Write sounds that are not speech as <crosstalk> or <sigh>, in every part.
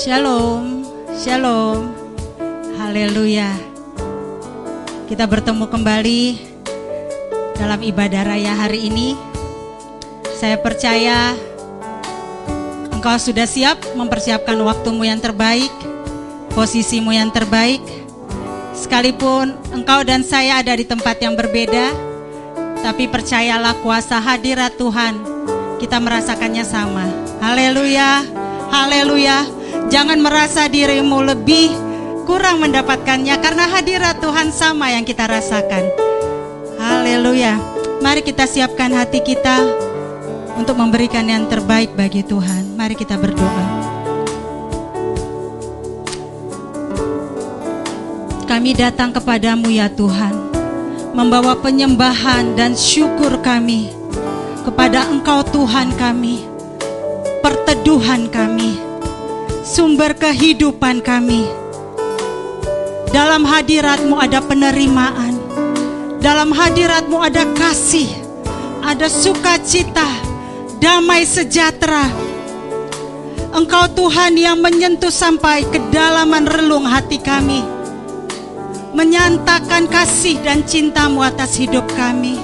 Shalom, shalom, haleluya. Kita bertemu kembali dalam ibadah raya hari ini. Saya percaya engkau sudah siap mempersiapkan waktumu yang terbaik, posisimu yang terbaik. Sekalipun engkau dan saya ada di tempat yang berbeda, tapi percayalah kuasa hadirat Tuhan, kita merasakannya sama. Haleluya, haleluya. Jangan merasa dirimu lebih kurang mendapatkannya karena hadirat Tuhan sama yang kita rasakan. Haleluya. Mari kita siapkan hati kita untuk memberikan yang terbaik bagi Tuhan. Mari kita berdoa. Kami datang kepadamu ya Tuhan, membawa penyembahan dan syukur kami kepada Engkau Tuhan kami, perteduhan kami sumber kehidupan kami. Dalam hadiratmu ada penerimaan. Dalam hadiratmu ada kasih, ada sukacita, damai sejahtera. Engkau Tuhan yang menyentuh sampai kedalaman relung hati kami. Menyatakan kasih dan cintamu atas hidup kami.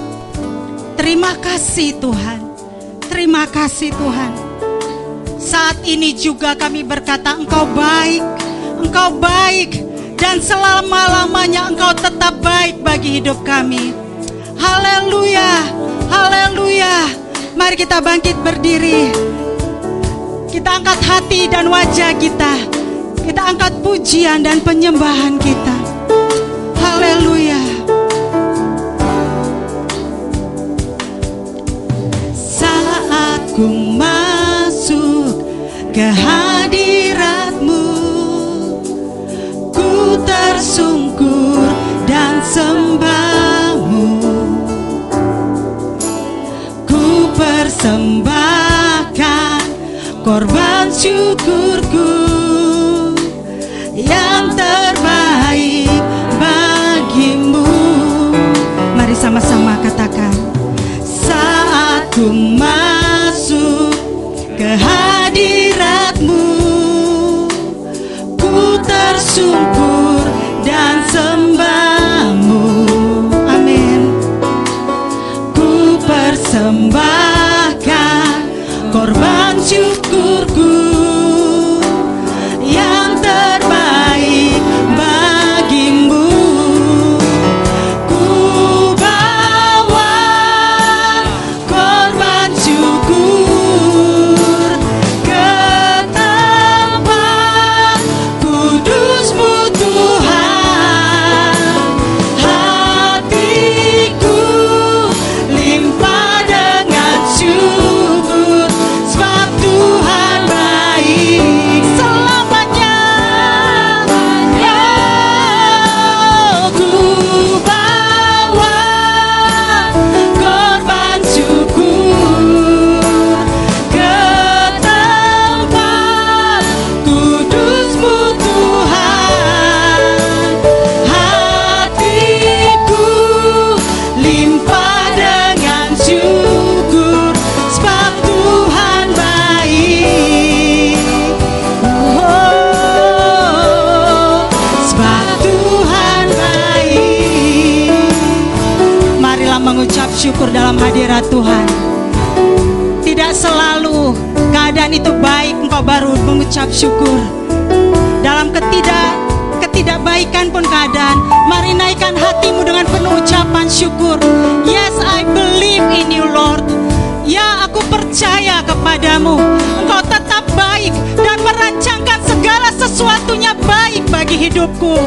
Terima kasih Tuhan. Terima kasih Tuhan. Saat ini juga kami berkata engkau baik, engkau baik dan selama-lamanya engkau tetap baik bagi hidup kami. Haleluya, haleluya. Mari kita bangkit berdiri. Kita angkat hati dan wajah kita. Kita angkat pujian dan penyembahan kita. Haleluya. Saat sembahmu. Ku persembahkan korban syukurku hidupku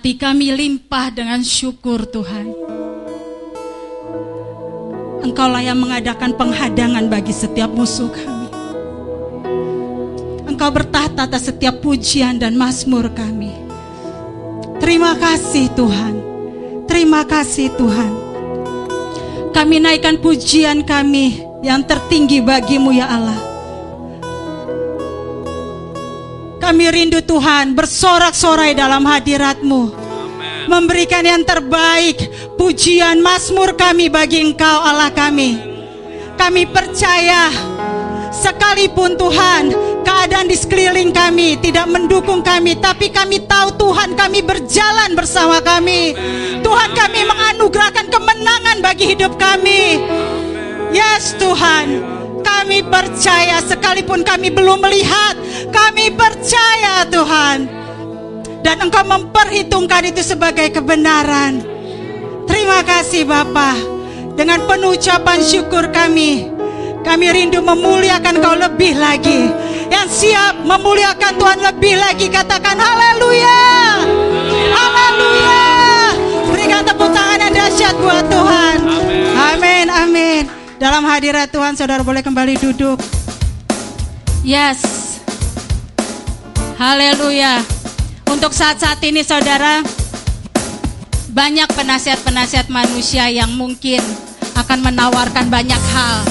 Hati kami limpah dengan syukur Tuhan. Engkaulah yang mengadakan penghadangan bagi setiap musuh kami. Engkau bertahta atas setiap pujian dan mazmur kami. Terima kasih Tuhan. Terima kasih Tuhan. Kami naikkan pujian kami yang tertinggi bagimu ya Allah. Kami rindu Tuhan bersorak-sorai dalam hadiratmu. Memberikan yang terbaik pujian Mazmur kami bagi engkau Allah kami. Kami percaya sekalipun Tuhan keadaan di sekeliling kami tidak mendukung kami tapi kami tahu Tuhan kami berjalan bersama kami. Tuhan kami menganugerahkan kemenangan bagi hidup kami. Yes Tuhan. Kami percaya sekalipun kami belum melihat, kami percaya Tuhan. Dan Engkau memperhitungkan itu sebagai kebenaran. Terima kasih Bapa. Dengan penuh ucapan syukur kami, kami rindu memuliakan Kau lebih lagi. Yang siap memuliakan Tuhan lebih lagi katakan haleluya. Haleluya. Berikan tepuk tangan yang dahsyat buat Tuhan. Amin, amin. Dalam hadirat Tuhan, saudara boleh kembali duduk. Yes. Haleluya. Untuk saat-saat ini saudara, banyak penasihat-penasihat manusia yang mungkin akan menawarkan banyak hal.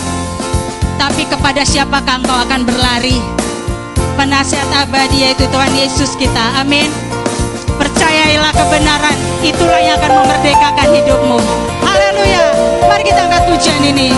Tapi kepada siapakah engkau akan berlari? Penasihat abadi yaitu Tuhan Yesus kita. Amin. Percayailah kebenaran, itulah yang akan memerdekakan hidupmu. Haleluya. Mari kita angkat pujian ini.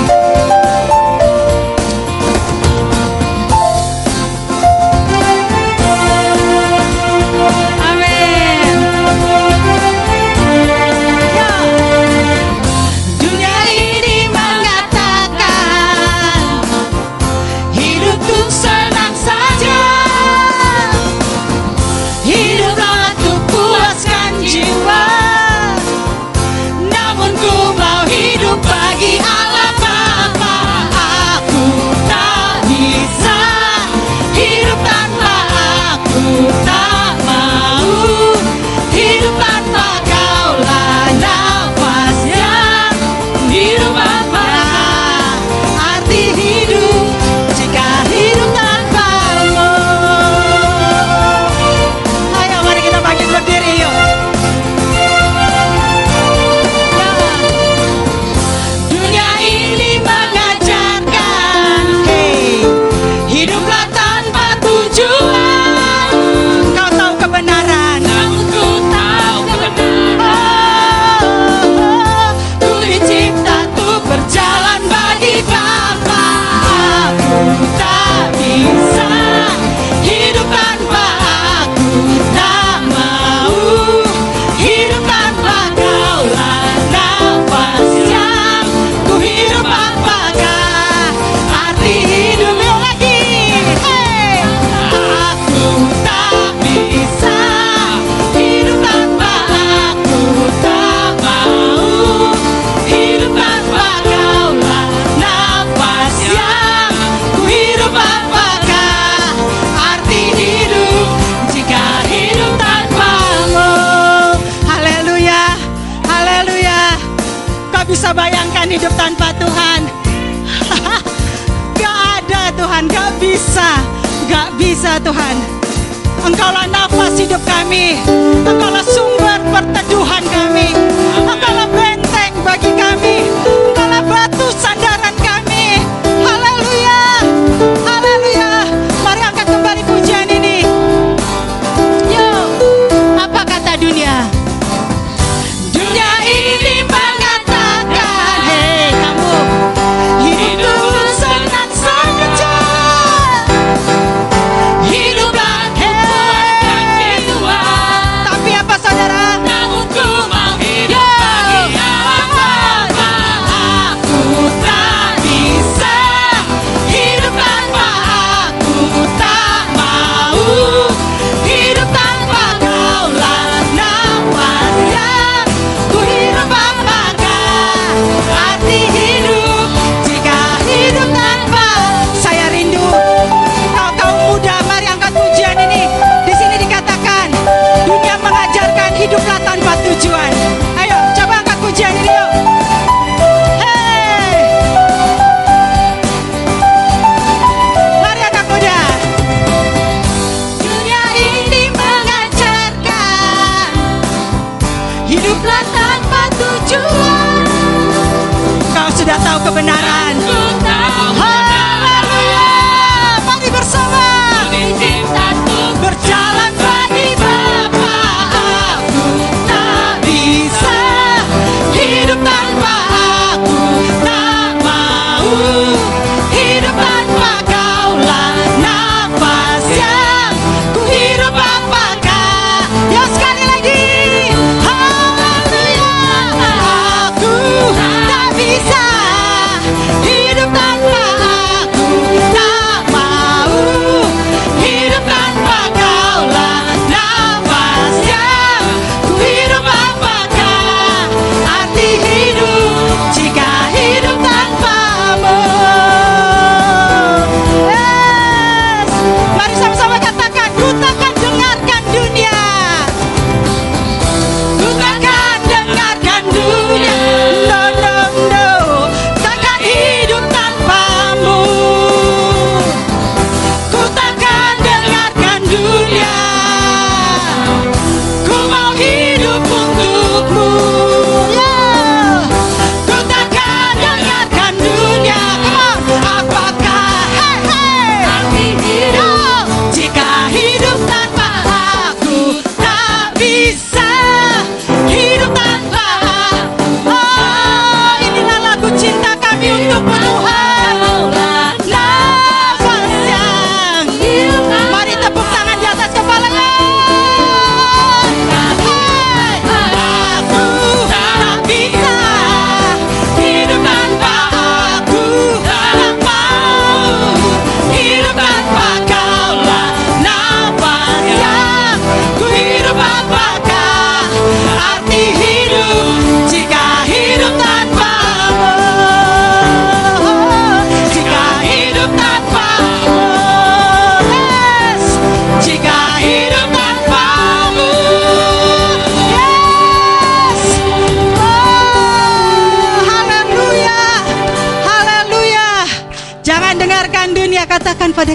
Nafas hidup kami. Engkaulah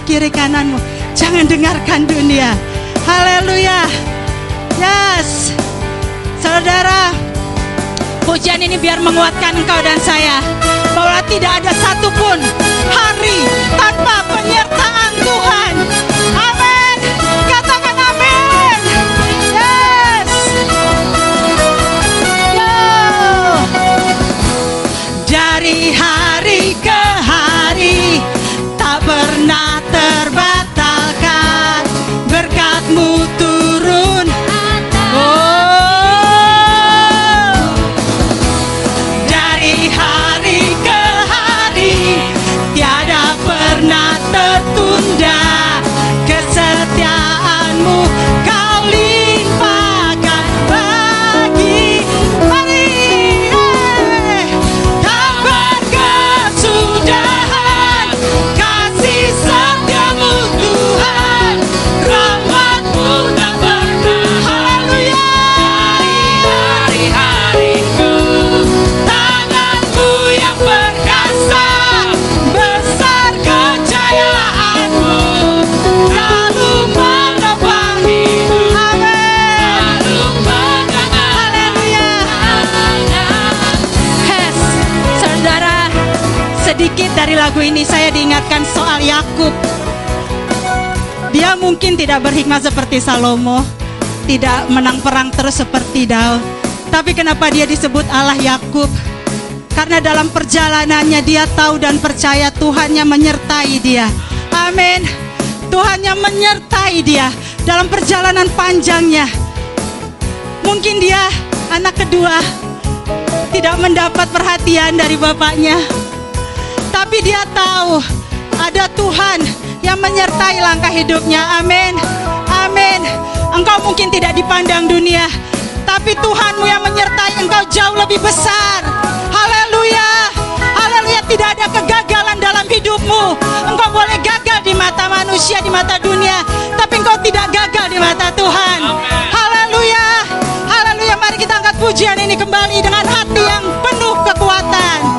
kiri kananmu. Jangan dengarkan dunia. Haleluya. Yes. Saudara Pujian ini biar menguatkan engkau dan saya. Bahwa tidak ada satupun hari tanpa dari lagu ini saya diingatkan soal Yakub dia mungkin tidak berhikmat seperti Salomo tidak menang perang terus seperti Daud tapi kenapa dia disebut Allah Yakub karena dalam perjalanannya dia tahu dan percaya Tuhannya menyertai dia. Amin. Tuhannya menyertai dia dalam perjalanan panjangnya. Mungkin dia anak kedua tidak mendapat perhatian dari bapaknya. Tapi dia tahu ada Tuhan yang menyertai langkah hidupnya. Amin. Amin. Engkau mungkin tidak dipandang dunia, tapi Tuhanmu yang menyertai engkau jauh lebih besar. Haleluya. Haleluya, tidak ada kegagalan dalam hidupmu. Engkau boleh gagal di mata manusia, di mata dunia, tapi engkau tidak gagal di mata Tuhan. Haleluya. Haleluya, mari kita angkat pujian ini kembali dengan hati yang penuh kekuatan.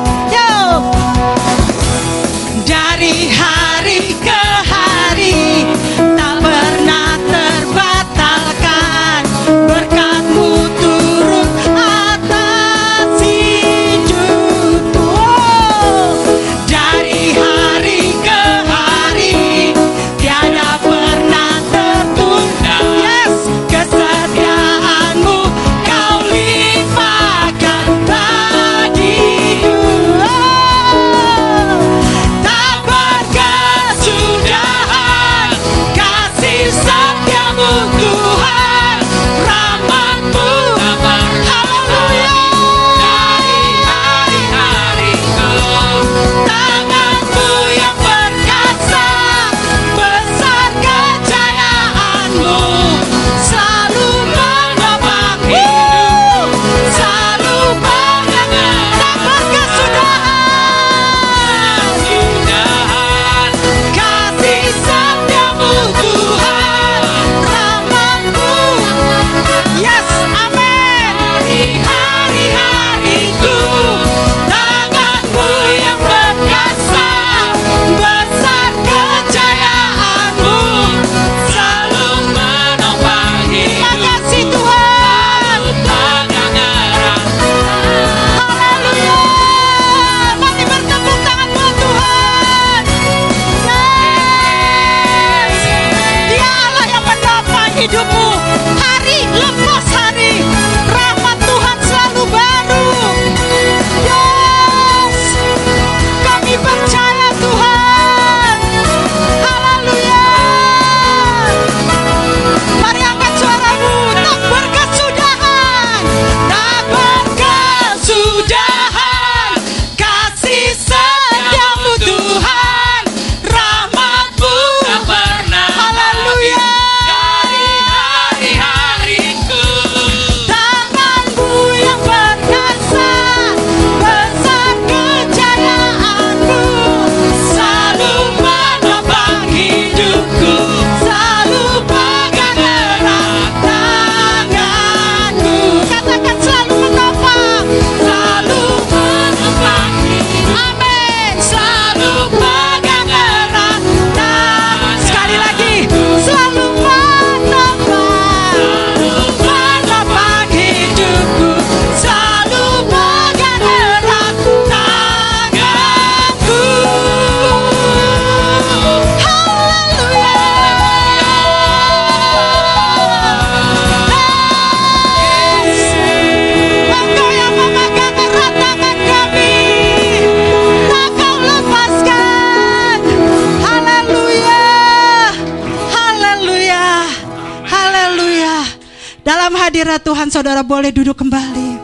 Saudara boleh duduk kembali.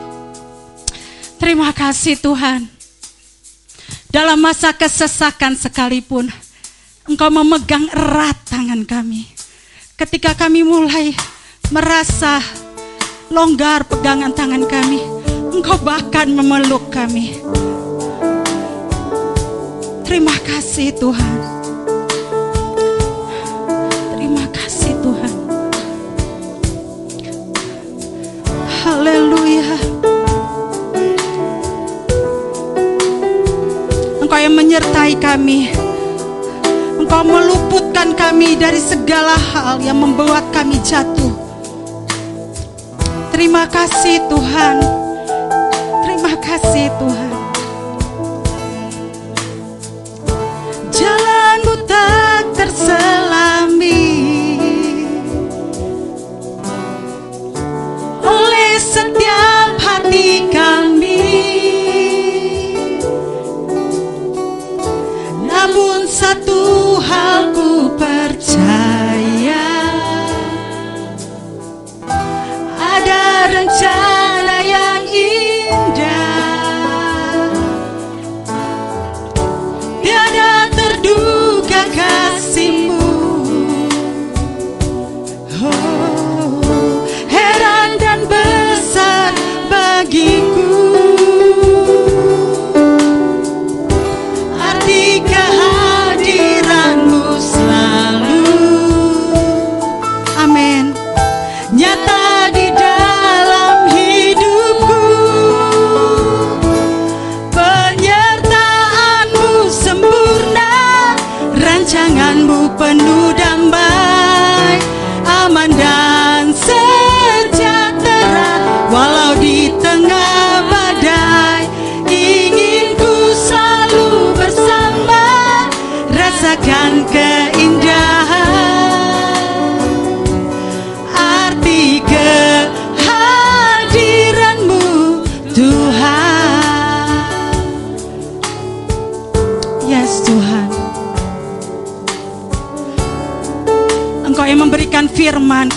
Terima kasih Tuhan. Dalam masa kesesakan sekalipun Engkau memegang erat tangan kami. Ketika kami mulai merasa longgar pegangan tangan kami Engkau bahkan memeluk kami. Terima kasih Tuhan Engkau yang menyertai kami. Engkau meluputkan kami dari segala hal yang membuat kami jatuh. Terima kasih Tuhan. Terima kasih Tuhan.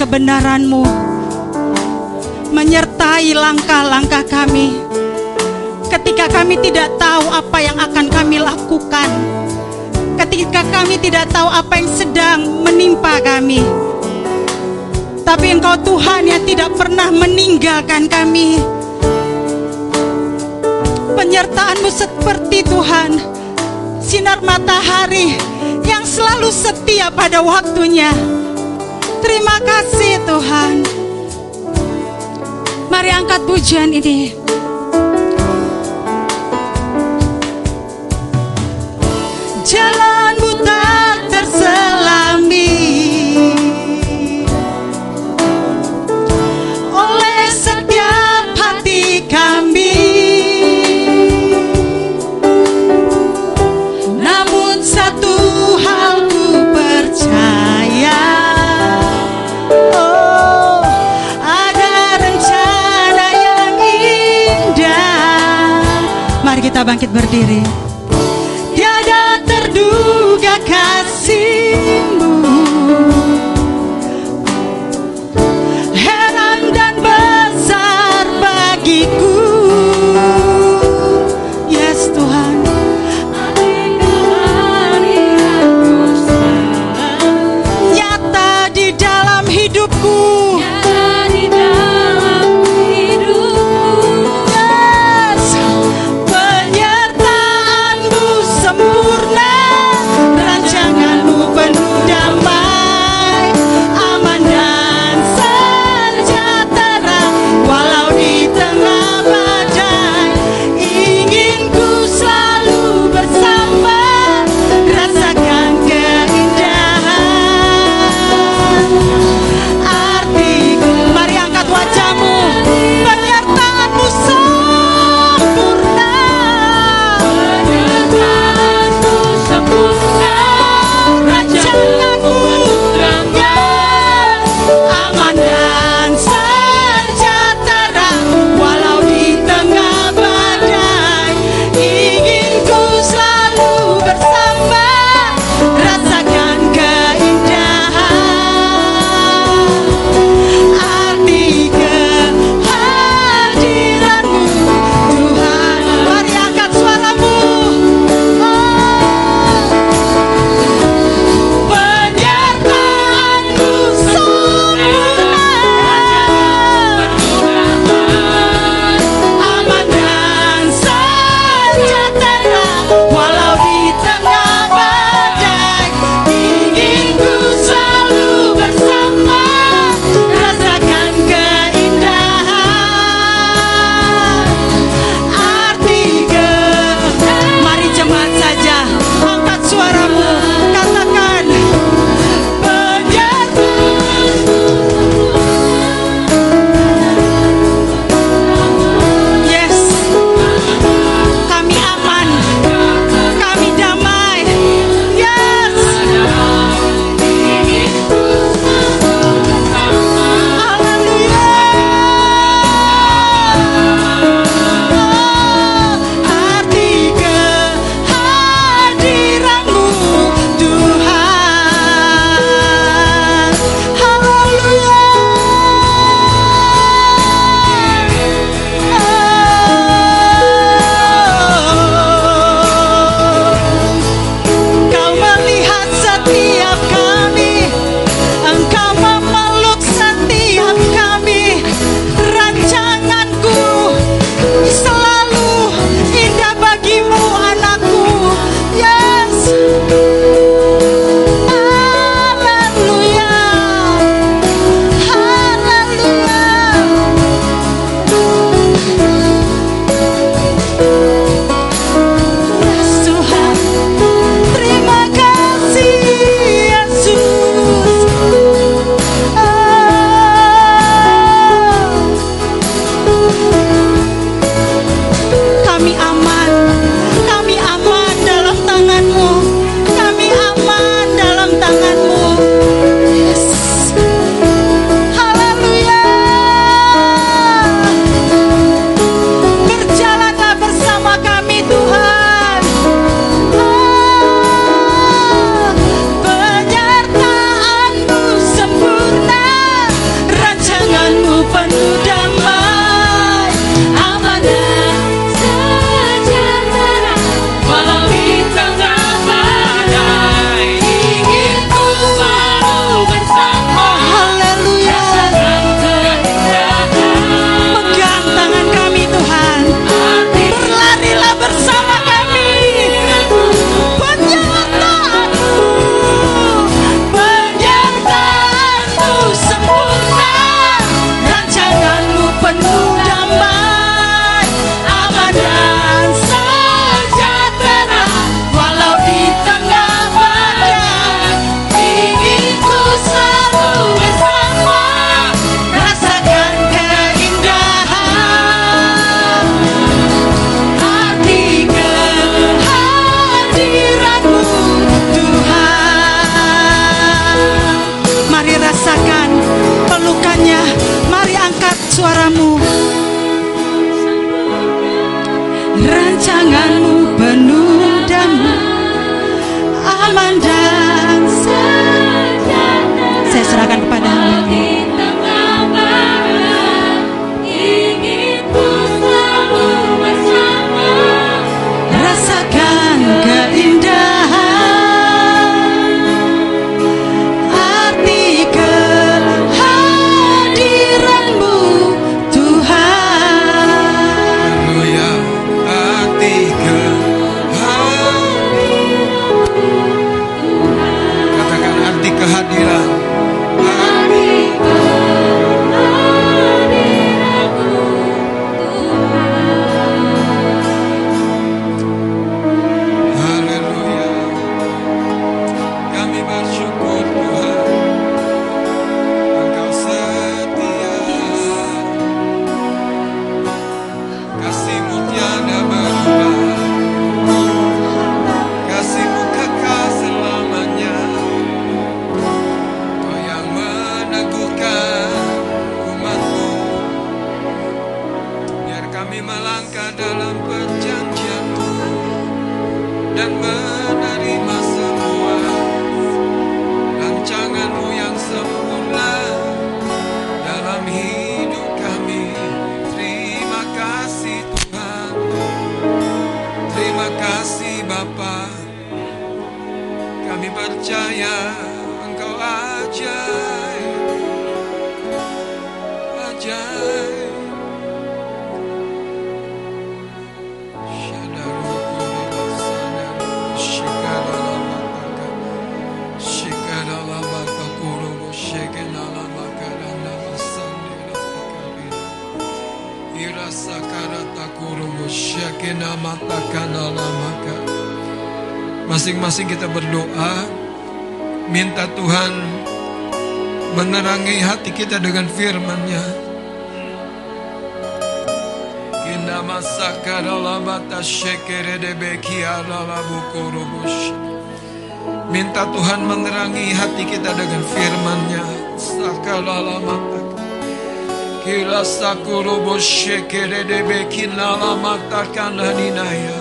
Kebenaranmu. Menyertai langkah-langkah kami. Ketika kami tidak tahu apa yang akan kami lakukan. Ketika kami tidak tahu apa yang sedang menimpa kami. Tapi engkau Tuhan yang tidak pernah meninggalkan kami. Penyertaanmu seperti Tuhan. Sinar matahari yang selalu setia pada waktunya Terima kasih Tuhan. Mari angkat pujian ini bangkit berdiri. Masing-masing kita berdoa Minta Tuhan Menerangi hati kita dengan firman-Nya. Minta Tuhan menerangi hati kita dengan firman-Nya. Sakala lamata. Kila sakurubush shekere de bekina lamata kananinaya.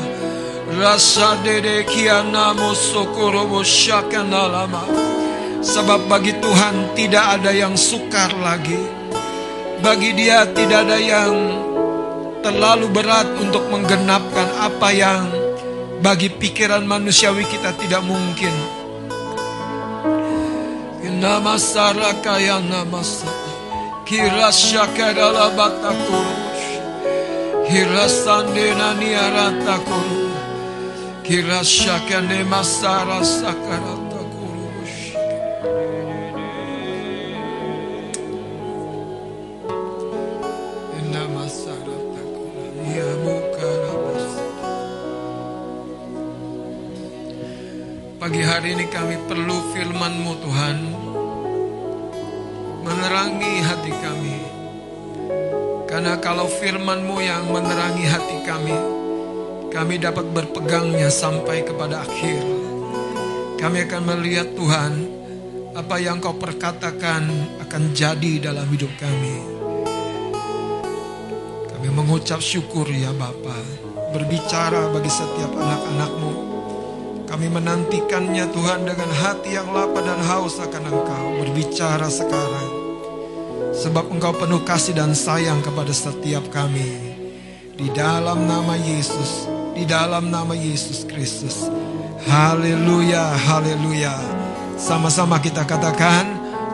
Rasa dede kiana musukurubush shakana lama. Sebab bagi Tuhan tidak ada yang sukar lagi. Bagi dia tidak ada yang terlalu berat untuk menggenapkan apa yang bagi pikiran manusiawi kita tidak mungkin. Nama saraka ya nama Kira syakadala batakurus. Kira sandena niarata kuru. Kira syakane masara sakarata kurus. Nama sarata kuru. Ya mukarabas. Pagi hari ini kami perlu firman-Mu Tuhan Menerangi hati kami. Karena kalau firman-Mu yang menerangi hati kami Kami dapat berpegangnya sampai kepada akhir. Kami akan melihat Tuhan Apa yang kau perkatakan akan jadi dalam hidup kami. Kami mengucap syukur ya Bapa. Berbicara bagi setiap anak-anakmu. Kami menantikannya Tuhan dengan hati yang lapar dan haus akan Engkau. Berbicara sekarang. Sebab Engkau penuh kasih dan sayang kepada setiap kami. Di dalam nama Yesus, di dalam nama Yesus Kristus. Haleluya, haleluya. Sama-sama kita katakan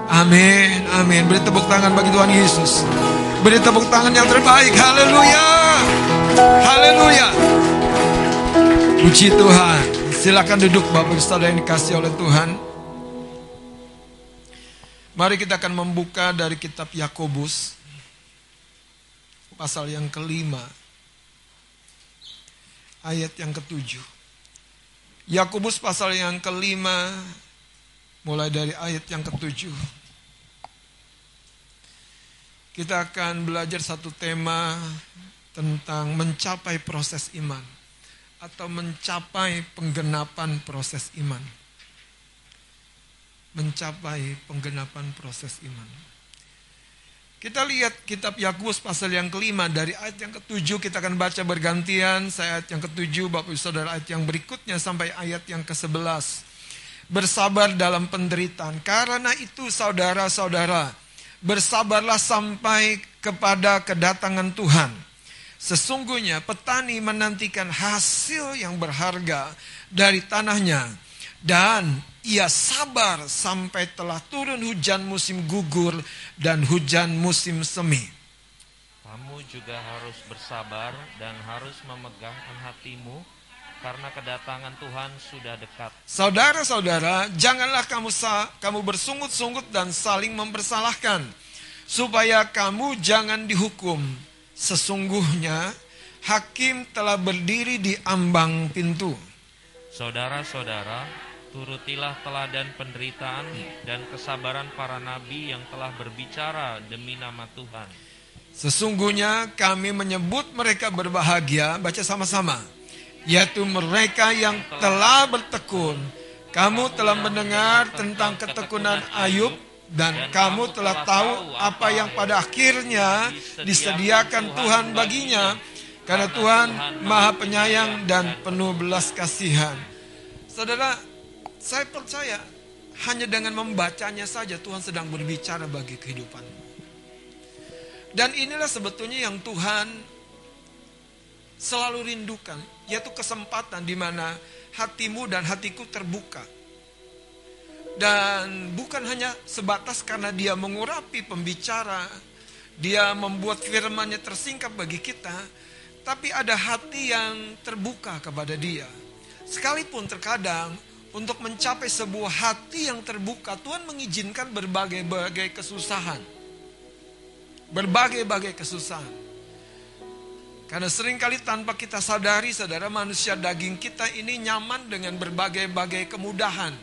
amin, amin. Beri tepuk tangan bagi Tuhan Yesus. Beri tepuk tangan yang terbaik. Haleluya. Haleluya. Puji Tuhan. Silakan duduk Bapak Saudara yang dikasih oleh Tuhan. Mari kita akan membuka dari kitab Yakobus pasal yang kelima ayat yang ketujuh. Yakobus pasal yang kelima mulai dari ayat yang ketujuh. Kita akan belajar satu tema tentang mencapai proses iman atau mencapai penggenapan proses iman. Mencapai penggenapan proses iman. Kita lihat kitab Yakobus pasal yang kelima dari ayat yang ketujuh kita akan baca bergantian. Saya ayat yang ketujuh, Bapak Ibu Saudara ayat yang berikutnya sampai ayat yang ke sebelas. Bersabar dalam penderitaan. Karena itu saudara-saudara, bersabarlah sampai kepada kedatangan Tuhan. Sesungguhnya petani menantikan hasil yang berharga dari tanahnya dan ia sabar sampai telah turun hujan musim gugur dan hujan musim semi. Kamu juga harus bersabar dan harus memegangkan hatimu karena kedatangan Tuhan sudah dekat. Saudara-saudara, janganlah kamu sa kamu bersungut-sungut dan saling mempersalahkan supaya kamu jangan dihukum. Sesungguhnya hakim telah berdiri di ambang pintu. Saudara-saudara, turutilah teladan penderitaan dan kesabaran para nabi yang telah berbicara demi nama Tuhan. Sesungguhnya kami menyebut mereka berbahagia, baca sama-sama, yaitu mereka yang telah bertekun. Kamu telah mendengar tentang ketekunan Ayub dan kamu telah tahu apa yang pada akhirnya disediakan Tuhan baginya Karena Tuhan maha penyayang dan penuh belas kasihan. Saudara, saya percaya hanya dengan membacanya saja Tuhan sedang berbicara bagi kehidupan. Dan inilah sebetulnya yang Tuhan selalu rindukan, yaitu kesempatan di mana hatimu dan hatiku terbuka. Dan bukan hanya sebatas karena dia mengurapi pembicara, dia membuat firmannya tersingkap bagi kita, tapi ada hati yang terbuka kepada dia. Sekalipun terkadang untuk mencapai sebuah hati yang terbuka, Tuhan mengizinkan berbagai-bagai kesusahan. Berbagai-bagai kesusahan. Karena sering kali tanpa kita sadari, saudara manusia daging kita ini nyaman dengan berbagai-bagai kemudahan.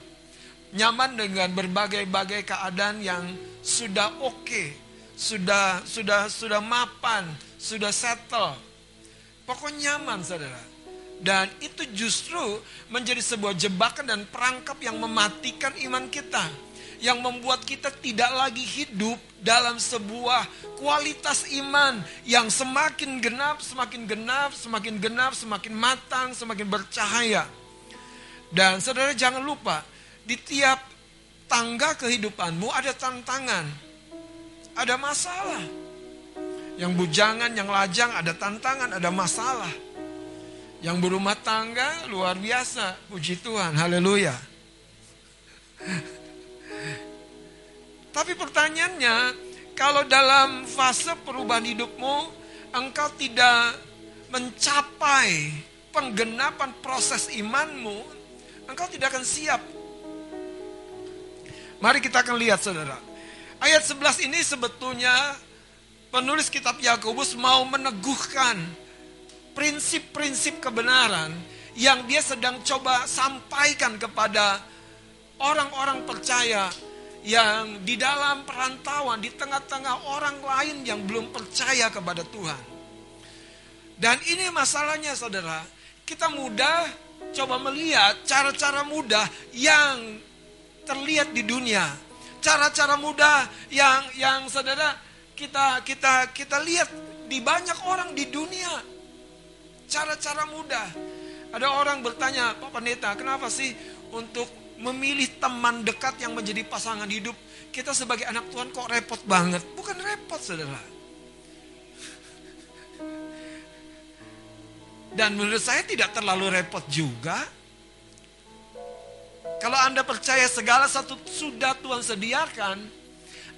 Nyaman dengan berbagai-bagai keadaan yang sudah oke, okay, sudah sudah sudah mapan, sudah settle. Pokoknya nyaman, saudara. Dan itu justru menjadi sebuah jebakan dan perangkap yang mematikan iman kita yang membuat kita tidak lagi hidup dalam sebuah kualitas iman yang semakin genap, semakin genap, semakin genap, semakin matang, semakin bercahaya. Dan saudara jangan lupa, di tiap tangga kehidupanmu ada tantangan, ada masalah. Yang bujangan, yang lajang ada tantangan, ada masalah. Yang berumah tangga luar biasa, puji Tuhan, haleluya. Tapi pertanyaannya, kalau dalam fase perubahan hidupmu, engkau tidak mencapai penggenapan proses imanmu, engkau tidak akan siap. Mari kita akan lihat saudara. Ayat 11 ini sebetulnya penulis kitab Yakobus mau meneguhkan prinsip-prinsip kebenaran yang dia sedang coba sampaikan kepada orang-orang percaya yang di dalam perantauan, di tengah-tengah orang lain yang belum percaya kepada Tuhan. Dan ini masalahnya saudara, kita mudah coba melihat cara-cara mudah yang terlihat di dunia. Cara-cara mudah yang yang saudara kita kita kita lihat di banyak orang di dunia. Cara-cara mudah. Ada orang bertanya, Pak Pendeta, kenapa sih untuk memilih teman dekat yang menjadi pasangan hidup, kita sebagai anak Tuhan kok repot banget. Bukan repot, saudara. Dan menurut saya tidak terlalu repot juga. Kalau Anda percaya segala satu sudah Tuhan sediakan,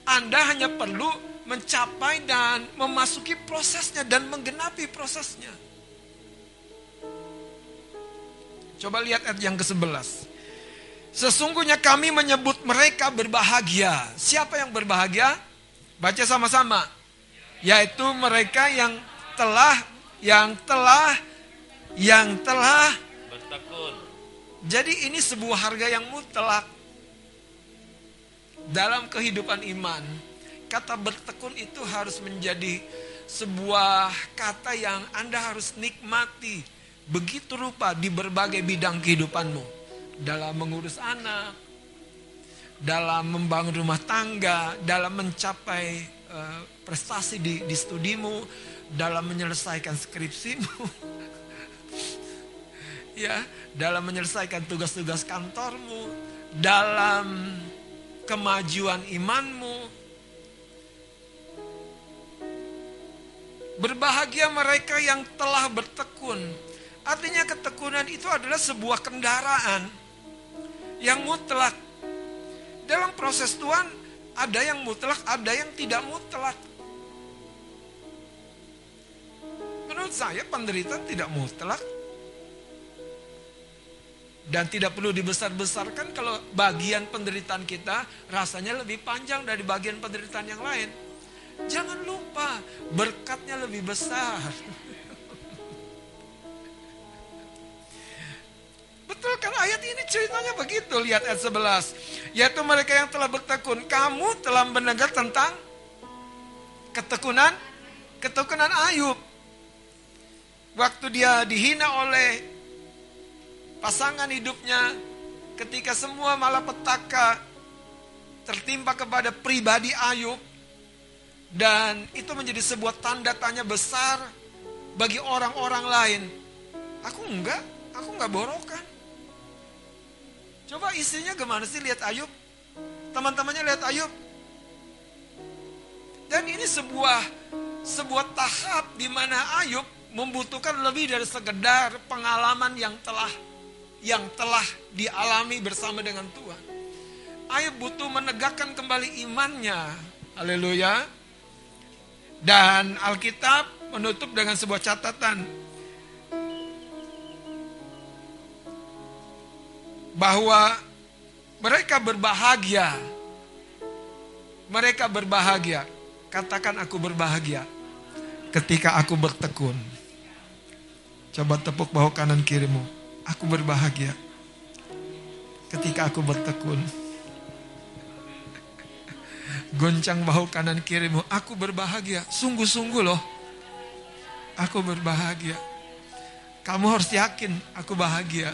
Anda hanya perlu mencapai dan memasuki prosesnya dan menggenapi prosesnya. Coba lihat ayat yang ke-11. Sesungguhnya kami menyebut mereka berbahagia. Siapa yang berbahagia? Baca sama-sama. Yaitu mereka yang telah yang telah yang telah bertekun. Jadi ini sebuah harga yang mutlak dalam kehidupan iman. Kata bertekun itu harus menjadi sebuah kata yang Anda harus nikmati begitu rupa di berbagai bidang kehidupanmu dalam mengurus anak, dalam membangun rumah tangga, dalam mencapai uh, prestasi di, di studimu, dalam menyelesaikan skripsimu, <laughs> ya, dalam menyelesaikan tugas-tugas kantormu, dalam kemajuan imanmu. Berbahagia mereka yang telah bertekun. Artinya ketekunan itu adalah sebuah kendaraan yang mutlak. Dalam proses Tuhan ada yang mutlak, ada yang tidak mutlak. Menurut saya penderitaan tidak mutlak. Dan tidak perlu dibesar-besarkan kalau bagian penderitaan kita rasanya lebih panjang dari bagian penderitaan yang lain. Jangan lupa berkatnya lebih besar. Betul kan ayat ini ceritanya begitu. Lihat ayat 11. Yaitu mereka yang telah bertekun. Kamu telah mendengar tentang ketekunan. Ketekunan Ayub. Waktu dia dihina oleh pasangan hidupnya. Ketika semua malapetaka tertimpa kepada pribadi Ayub. Dan itu menjadi sebuah tanda tanya besar bagi orang-orang lain. Aku enggak, aku enggak borokan. Coba istrinya gimana sih lihat Ayub? Teman-temannya lihat Ayub. Dan ini sebuah sebuah tahap di mana Ayub membutuhkan lebih dari sekedar pengalaman yang telah yang telah dialami bersama dengan Tuhan. Ayub butuh menegakkan kembali imannya. Haleluya. Dan Alkitab menutup dengan sebuah catatan bahwa mereka berbahagia. Mereka berbahagia. Katakan aku berbahagia ketika aku bertekun. Coba tepuk bahu kanan kirimu. Aku berbahagia ketika aku bertekun. Goncang bahu kanan kirimu. Aku berbahagia. Sungguh-sungguh loh. Aku berbahagia. Kamu harus yakin aku bahagia.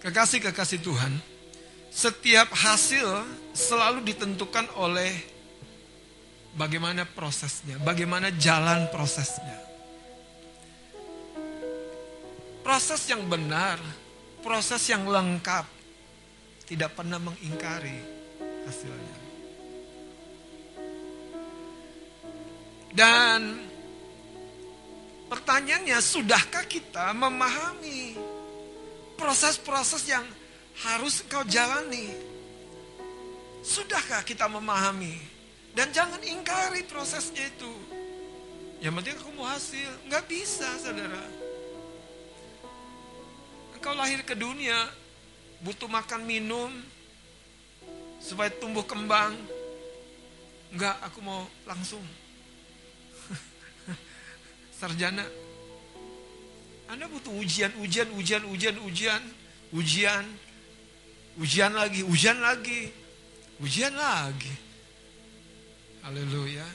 Kekasih-kekasih Tuhan, setiap hasil selalu ditentukan oleh bagaimana prosesnya, bagaimana jalan prosesnya. Proses yang benar, proses yang lengkap, tidak pernah mengingkari hasilnya. Dan pertanyaannya, sudahkah kita memahami proses-proses yang harus kau jalani. Sudahkah kita memahami? Dan jangan ingkari prosesnya itu. Yang penting aku mau hasil. Nggak bisa, saudara. Engkau lahir ke dunia, butuh makan minum, supaya tumbuh kembang. Enggak, aku mau langsung. <laughs> Sarjana, anda butuh ujian, ujian, ujian, ujian, ujian, ujian, ujian lagi, ujian lagi, ujian lagi. Haleluya.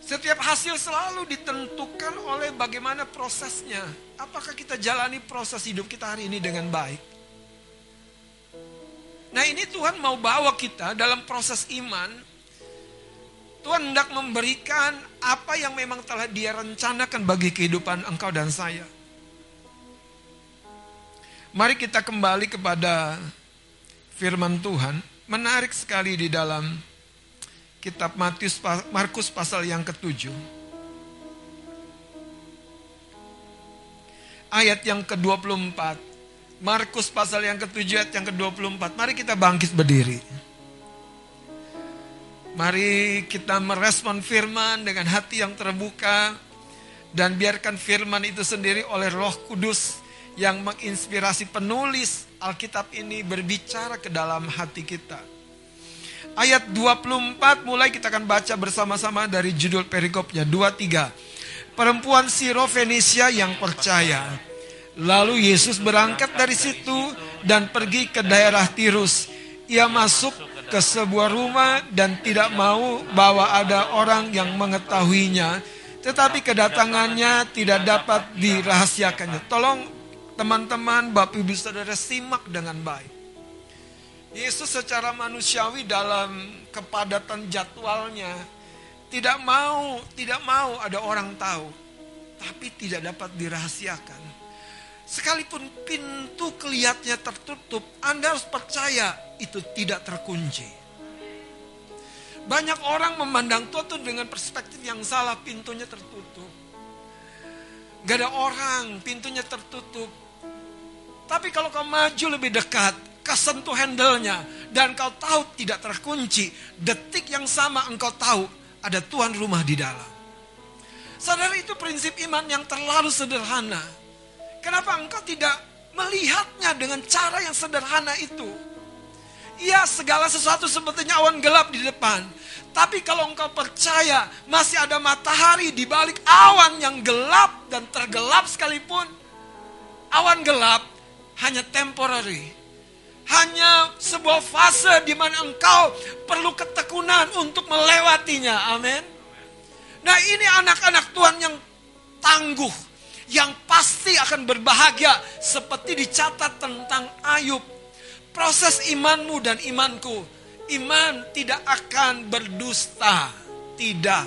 Setiap hasil selalu ditentukan oleh bagaimana prosesnya. Apakah kita jalani proses hidup kita hari ini dengan baik? Nah ini Tuhan mau bawa kita dalam proses iman Tuhan hendak memberikan apa yang memang telah dia rencanakan bagi kehidupan engkau dan saya. Mari kita kembali kepada firman Tuhan. Menarik sekali di dalam kitab Matius Markus pasal yang ketujuh. Ayat yang ke-24. Markus pasal yang ketujuh ayat yang ke-24. Mari kita bangkit berdiri. Mari kita merespon firman dengan hati yang terbuka dan biarkan firman itu sendiri oleh Roh Kudus yang menginspirasi penulis Alkitab ini berbicara ke dalam hati kita. Ayat 24 mulai kita akan baca bersama-sama dari judul perikopnya 23. Perempuan Siro Fenisia yang percaya. Lalu Yesus berangkat dari situ dan pergi ke daerah Tirus. Ia masuk ke sebuah rumah dan tidak mau bahwa ada orang yang mengetahuinya, tetapi kedatangannya tidak dapat dirahasiakannya. Tolong teman-teman, Bapak Ibu Saudara simak dengan baik. Yesus secara manusiawi dalam kepadatan jadwalnya tidak mau, tidak mau ada orang tahu, tapi tidak dapat dirahasiakan. Sekalipun pintu kelihatannya tertutup, Anda harus percaya itu tidak terkunci. Banyak orang memandang Tuhan dengan perspektif yang salah, pintunya tertutup. Gak ada orang, pintunya tertutup. Tapi kalau kau maju lebih dekat, kesentuh handle-nya, dan kau tahu tidak terkunci, detik yang sama engkau tahu ada Tuhan rumah di dalam. Saudara itu prinsip iman yang terlalu sederhana. Kenapa engkau tidak melihatnya dengan cara yang sederhana itu? Ya segala sesuatu sepertinya awan gelap di depan. Tapi kalau engkau percaya masih ada matahari di balik awan yang gelap dan tergelap sekalipun. Awan gelap hanya temporary. Hanya sebuah fase di mana engkau perlu ketekunan untuk melewatinya. Amin. Nah ini anak-anak Tuhan yang tangguh. Yang pasti akan berbahagia. Seperti dicatat tentang Ayub. Proses imanmu dan imanku. Iman tidak akan berdusta. Tidak.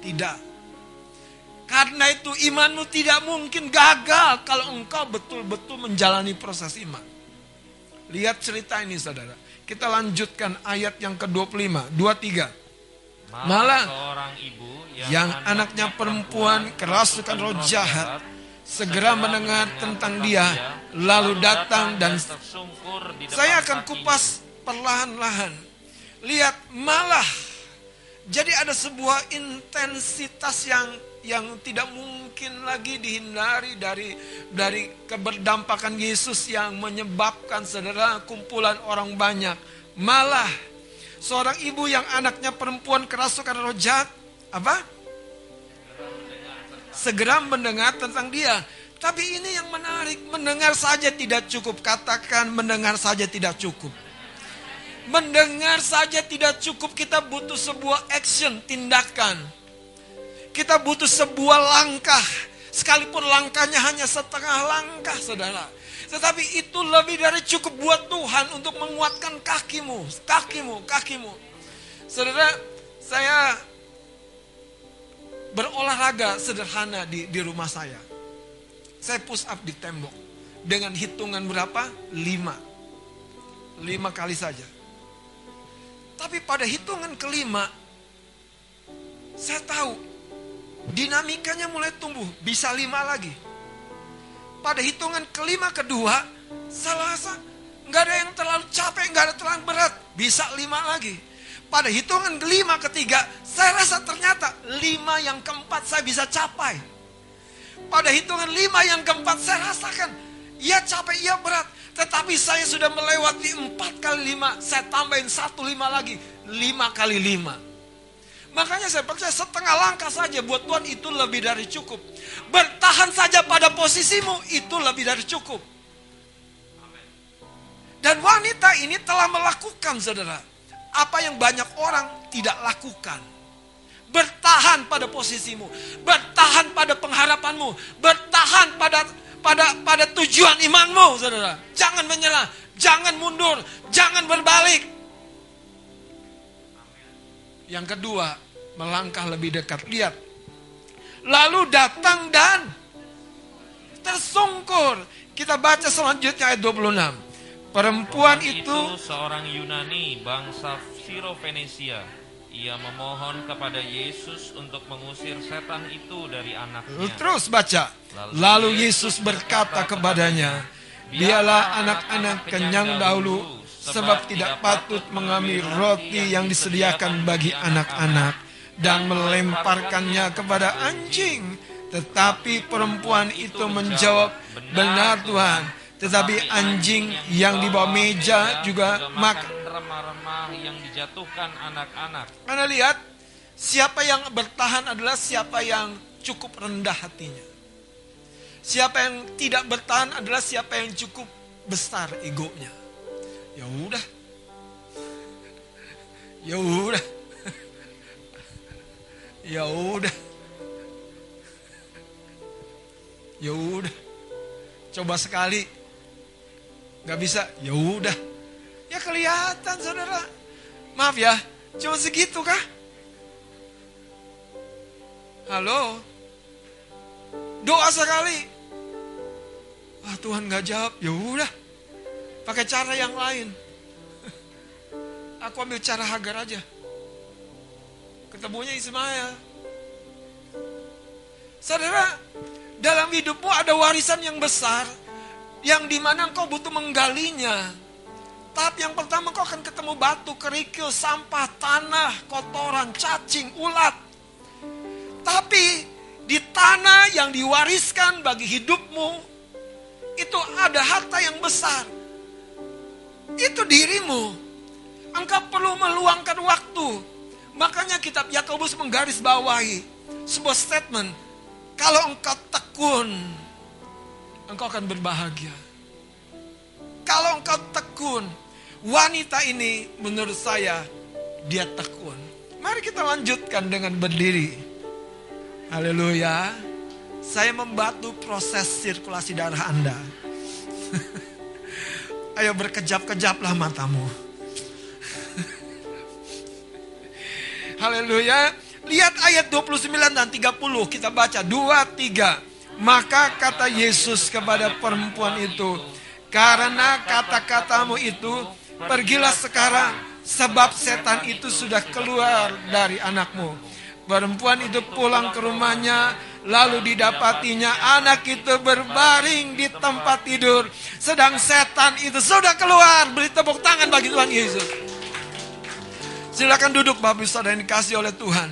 Tidak. Karena itu imanmu tidak mungkin gagal kalau engkau betul-betul menjalani proses iman. Lihat cerita ini saudara. Kita lanjutkan ayat yang ke-25, 23. Malah, seorang ibu yang, Yang anaknya perempuan kerasukan roh jahat segera mendengar tentang dia lalu datang dan saya akan kupas perlahan-lahan. Lihat malah jadi ada sebuah intensitas yang yang tidak mungkin lagi dihindari dari dari keberdampakan Yesus yang menyebabkan saudara kumpulan orang banyak. Malah seorang ibu yang anaknya perempuan kerasukan roh jahat apa? Segera mendengar tentang dia. Tapi ini yang menarik, mendengar saja tidak cukup. Katakan mendengar saja tidak cukup. Mendengar saja tidak cukup, kita butuh sebuah action, tindakan. Kita butuh sebuah langkah. Sekalipun langkahnya hanya setengah langkah, saudara. Tetapi itu lebih dari cukup buat Tuhan untuk menguatkan kakimu, kakimu, kakimu. Saudara, saya berolahraga sederhana di, di rumah saya. Saya push up di tembok. Dengan hitungan berapa? Lima. Lima kali saja. Tapi pada hitungan kelima, saya tahu dinamikanya mulai tumbuh. Bisa lima lagi. Pada hitungan kelima kedua, saya rasa nggak ada yang terlalu capek, nggak ada terlalu berat. Bisa lima lagi. Pada hitungan kelima ketiga, saya rasa ternyata lima yang keempat saya bisa capai. Pada hitungan lima yang keempat saya rasakan, iya capek, iya berat. Tetapi saya sudah melewati empat kali lima, saya tambahin satu lima lagi, lima kali lima. Makanya saya percaya setengah langkah saja buat Tuhan itu lebih dari cukup. Bertahan saja pada posisimu itu lebih dari cukup. Dan wanita ini telah melakukan saudara. Apa yang banyak orang tidak lakukan. Bertahan pada posisimu. Bertahan pada pengharapanmu. Bertahan pada pada pada tujuan imanmu saudara. Jangan menyerah. Jangan mundur. Jangan berbalik. Yang kedua, melangkah lebih dekat. Lihat. Lalu datang dan tersungkur. Kita baca selanjutnya ayat 26. Perempuan itu seorang Yunani bangsa Siro-Venesia. Ia memohon kepada Yesus untuk mengusir setan itu dari anaknya. terus baca. Lalu Yesus berkata kepadanya, Biarlah anak-anak kenyang dahulu, sebab tidak patut mengambil roti yang disediakan bagi anak-anak dan melemparkannya kepada anjing. Tetapi perempuan itu menjawab, Benar Tuhan, tetapi anjing yang di bawah meja juga makan. remah-remah yang dijatuhkan anak-anak. Anda lihat, siapa yang bertahan adalah siapa yang cukup rendah hatinya. Siapa yang tidak bertahan adalah siapa yang cukup besar egonya. Ya udah. Ya udah. Ya udah. Ya udah. Coba sekali. Gak bisa. Ya udah. Ya kelihatan saudara. Maaf ya. Cuma segitu kah? Halo? Doa sekali. Wah Tuhan gak jawab. Ya udah. Pakai cara yang lain. Aku ambil cara Hagar aja. Ketemunya Ismail. Saudara, dalam hidupmu ada warisan yang besar yang di mana engkau butuh menggalinya. Tahap yang pertama kau akan ketemu batu, kerikil, sampah, tanah, kotoran, cacing, ulat. Tapi di tanah yang diwariskan bagi hidupmu itu ada harta yang besar. Itu dirimu. Engkau perlu meluangkan waktu. Makanya kitab Yakobus menggaris bawahi sebuah statement. Kalau engkau tekun, engkau akan berbahagia. Kalau engkau tekun, wanita ini menurut saya dia tekun. Mari kita lanjutkan dengan berdiri. Haleluya. Saya membantu proses sirkulasi darah Anda. <laughs> Ayo berkejap-kejaplah matamu. Haleluya. Lihat ayat 29 dan 30 kita baca 2 3. Maka kata Yesus kepada perempuan itu, karena kata-katamu itu pergilah sekarang sebab setan itu sudah keluar dari anakmu. Perempuan itu pulang ke rumahnya lalu didapatinya anak itu berbaring di tempat tidur sedang setan itu sudah keluar. Beri tepuk tangan bagi Tuhan Yesus. Silakan duduk Bapak Saudara yang dikasih oleh Tuhan.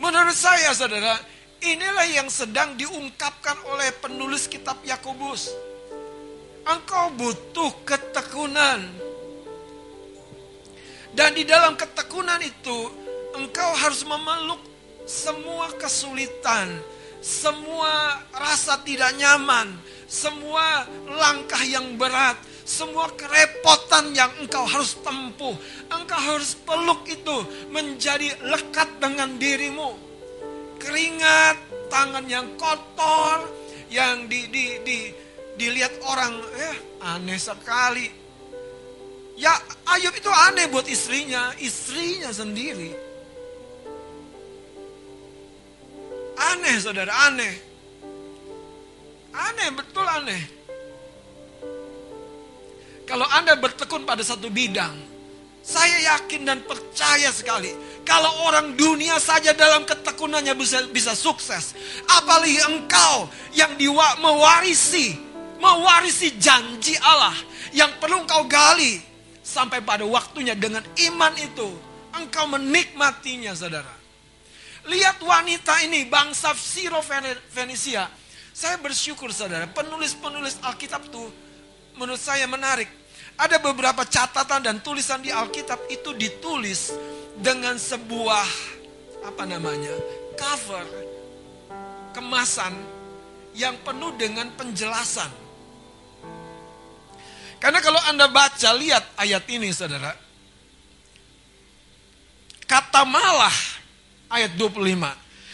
Menurut saya Saudara, inilah yang sedang diungkapkan oleh penulis kitab Yakobus. Engkau butuh ketekunan. Dan di dalam ketekunan itu, engkau harus memeluk semua kesulitan, semua rasa tidak nyaman, semua langkah yang berat, semua kerepotan yang engkau harus tempuh, engkau harus peluk itu menjadi lekat dengan dirimu. Keringat, tangan yang kotor, yang di, di, di, dilihat orang, eh aneh sekali. Ya Ayub itu aneh buat istrinya, istrinya sendiri. Aneh saudara, aneh. Aneh, betul aneh. Kalau Anda bertekun pada satu bidang, saya yakin dan percaya sekali. Kalau orang dunia saja dalam ketekunannya bisa, bisa sukses. Apalagi engkau yang diwa, mewarisi, mewarisi janji Allah. Yang perlu engkau gali. Sampai pada waktunya dengan iman itu. Engkau menikmatinya saudara. Lihat wanita ini, bangsa Siro Venesia. Saya bersyukur saudara, penulis-penulis Alkitab itu menurut saya menarik ada beberapa catatan dan tulisan di Alkitab itu ditulis dengan sebuah apa namanya? cover kemasan yang penuh dengan penjelasan. Karena kalau Anda baca lihat ayat ini Saudara. Kata malah ayat 25.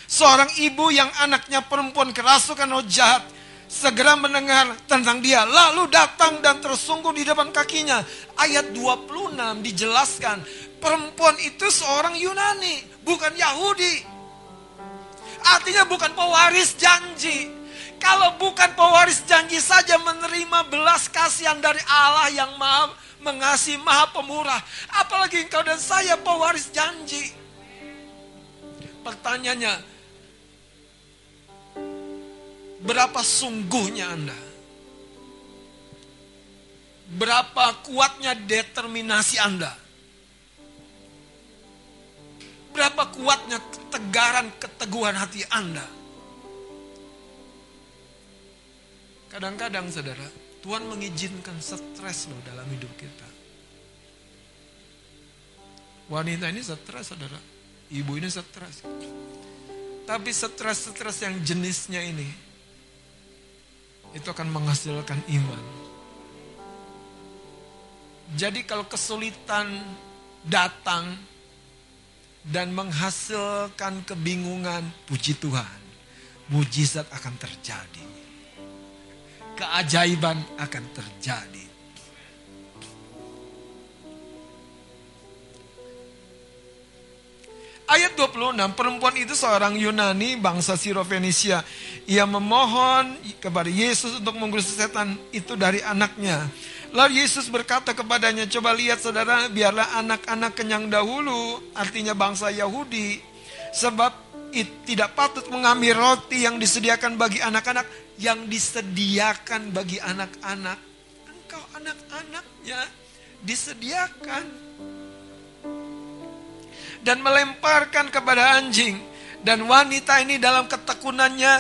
Seorang ibu yang anaknya perempuan kerasukan roh jahat segera mendengar tentang dia, lalu datang dan tersungkur di depan kakinya. Ayat 26 dijelaskan, perempuan itu seorang Yunani, bukan Yahudi. Artinya bukan pewaris janji. Kalau bukan pewaris janji saja menerima belas kasihan dari Allah yang maha mengasihi, maha pemurah. Apalagi engkau dan saya pewaris janji. Pertanyaannya, Berapa sungguhnya Anda? Berapa kuatnya determinasi Anda? Berapa kuatnya ketegaran, keteguhan hati Anda? Kadang-kadang saudara, Tuhan mengizinkan stres loh dalam hidup kita. Wanita ini stres saudara. Ibu ini stres. Tapi stres-stres yang jenisnya ini itu akan menghasilkan iman. Jadi kalau kesulitan datang dan menghasilkan kebingungan, puji Tuhan, mujizat akan terjadi. Keajaiban akan terjadi. Ayat 26, perempuan itu seorang Yunani bangsa Sirofenisia. Ia memohon kepada Yesus untuk mengusir setan itu dari anaknya. Lalu Yesus berkata kepadanya, coba lihat saudara, biarlah anak-anak kenyang dahulu, artinya bangsa Yahudi. Sebab tidak patut mengambil roti yang disediakan bagi anak-anak, yang disediakan bagi anak-anak. Engkau anak-anaknya disediakan dan melemparkan kepada anjing. Dan wanita ini dalam ketekunannya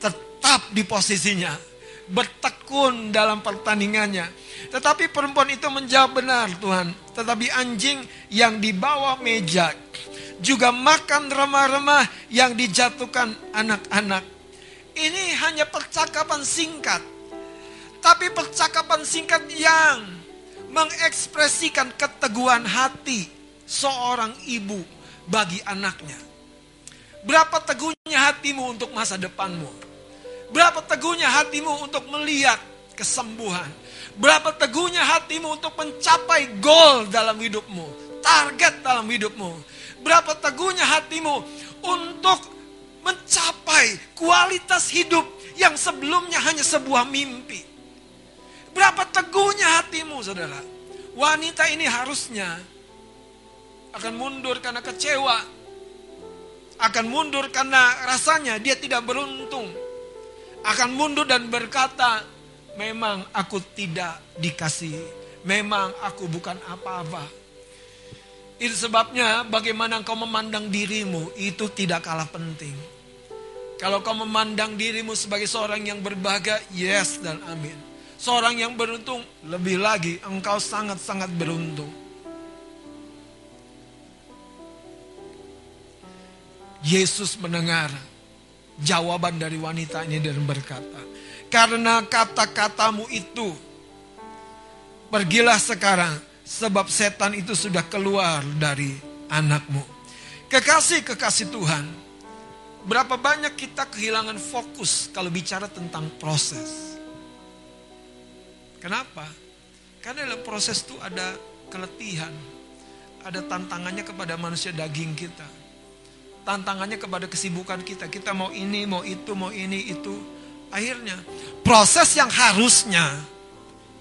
tetap di posisinya. Bertekun dalam pertandingannya. Tetapi perempuan itu menjawab benar Tuhan. Tetapi anjing yang di bawah meja juga makan remah-remah yang dijatuhkan anak-anak. Ini hanya percakapan singkat. Tapi percakapan singkat yang mengekspresikan keteguhan hati seorang ibu bagi anaknya. Berapa teguhnya hatimu untuk masa depanmu? Berapa teguhnya hatimu untuk melihat kesembuhan? Berapa teguhnya hatimu untuk mencapai goal dalam hidupmu, target dalam hidupmu? Berapa teguhnya hatimu untuk mencapai kualitas hidup yang sebelumnya hanya sebuah mimpi? Berapa teguhnya hatimu, saudara? Wanita ini harusnya akan mundur karena kecewa, akan mundur karena rasanya dia tidak beruntung, akan mundur dan berkata, memang aku tidak dikasih, memang aku bukan apa-apa. Itu sebabnya bagaimana kau memandang dirimu itu tidak kalah penting. Kalau kau memandang dirimu sebagai seorang yang berbahagia, yes dan amin. Seorang yang beruntung, lebih lagi engkau sangat-sangat beruntung. Yesus mendengar jawaban dari wanita ini dan berkata, "Karena kata-katamu itu, pergilah sekarang, sebab setan itu sudah keluar dari anakmu." Kekasih-kekasih Tuhan, berapa banyak kita kehilangan fokus kalau bicara tentang proses? Kenapa? Karena dalam proses itu ada keletihan, ada tantangannya kepada manusia daging kita tantangannya kepada kesibukan kita. Kita mau ini, mau itu, mau ini, itu. Akhirnya proses yang harusnya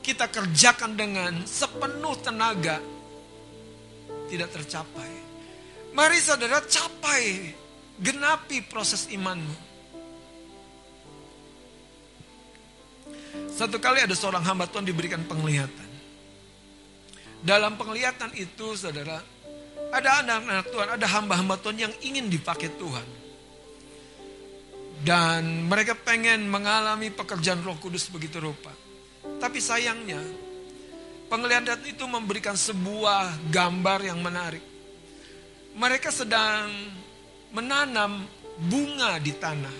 kita kerjakan dengan sepenuh tenaga tidak tercapai. Mari saudara capai, genapi proses imanmu. Satu kali ada seorang hamba Tuhan diberikan penglihatan. Dalam penglihatan itu saudara, ada anak-anak Tuhan, ada hamba-hamba Tuhan yang ingin dipakai Tuhan. Dan mereka pengen mengalami pekerjaan roh kudus begitu rupa. Tapi sayangnya, penglihatan itu memberikan sebuah gambar yang menarik. Mereka sedang menanam bunga di tanah.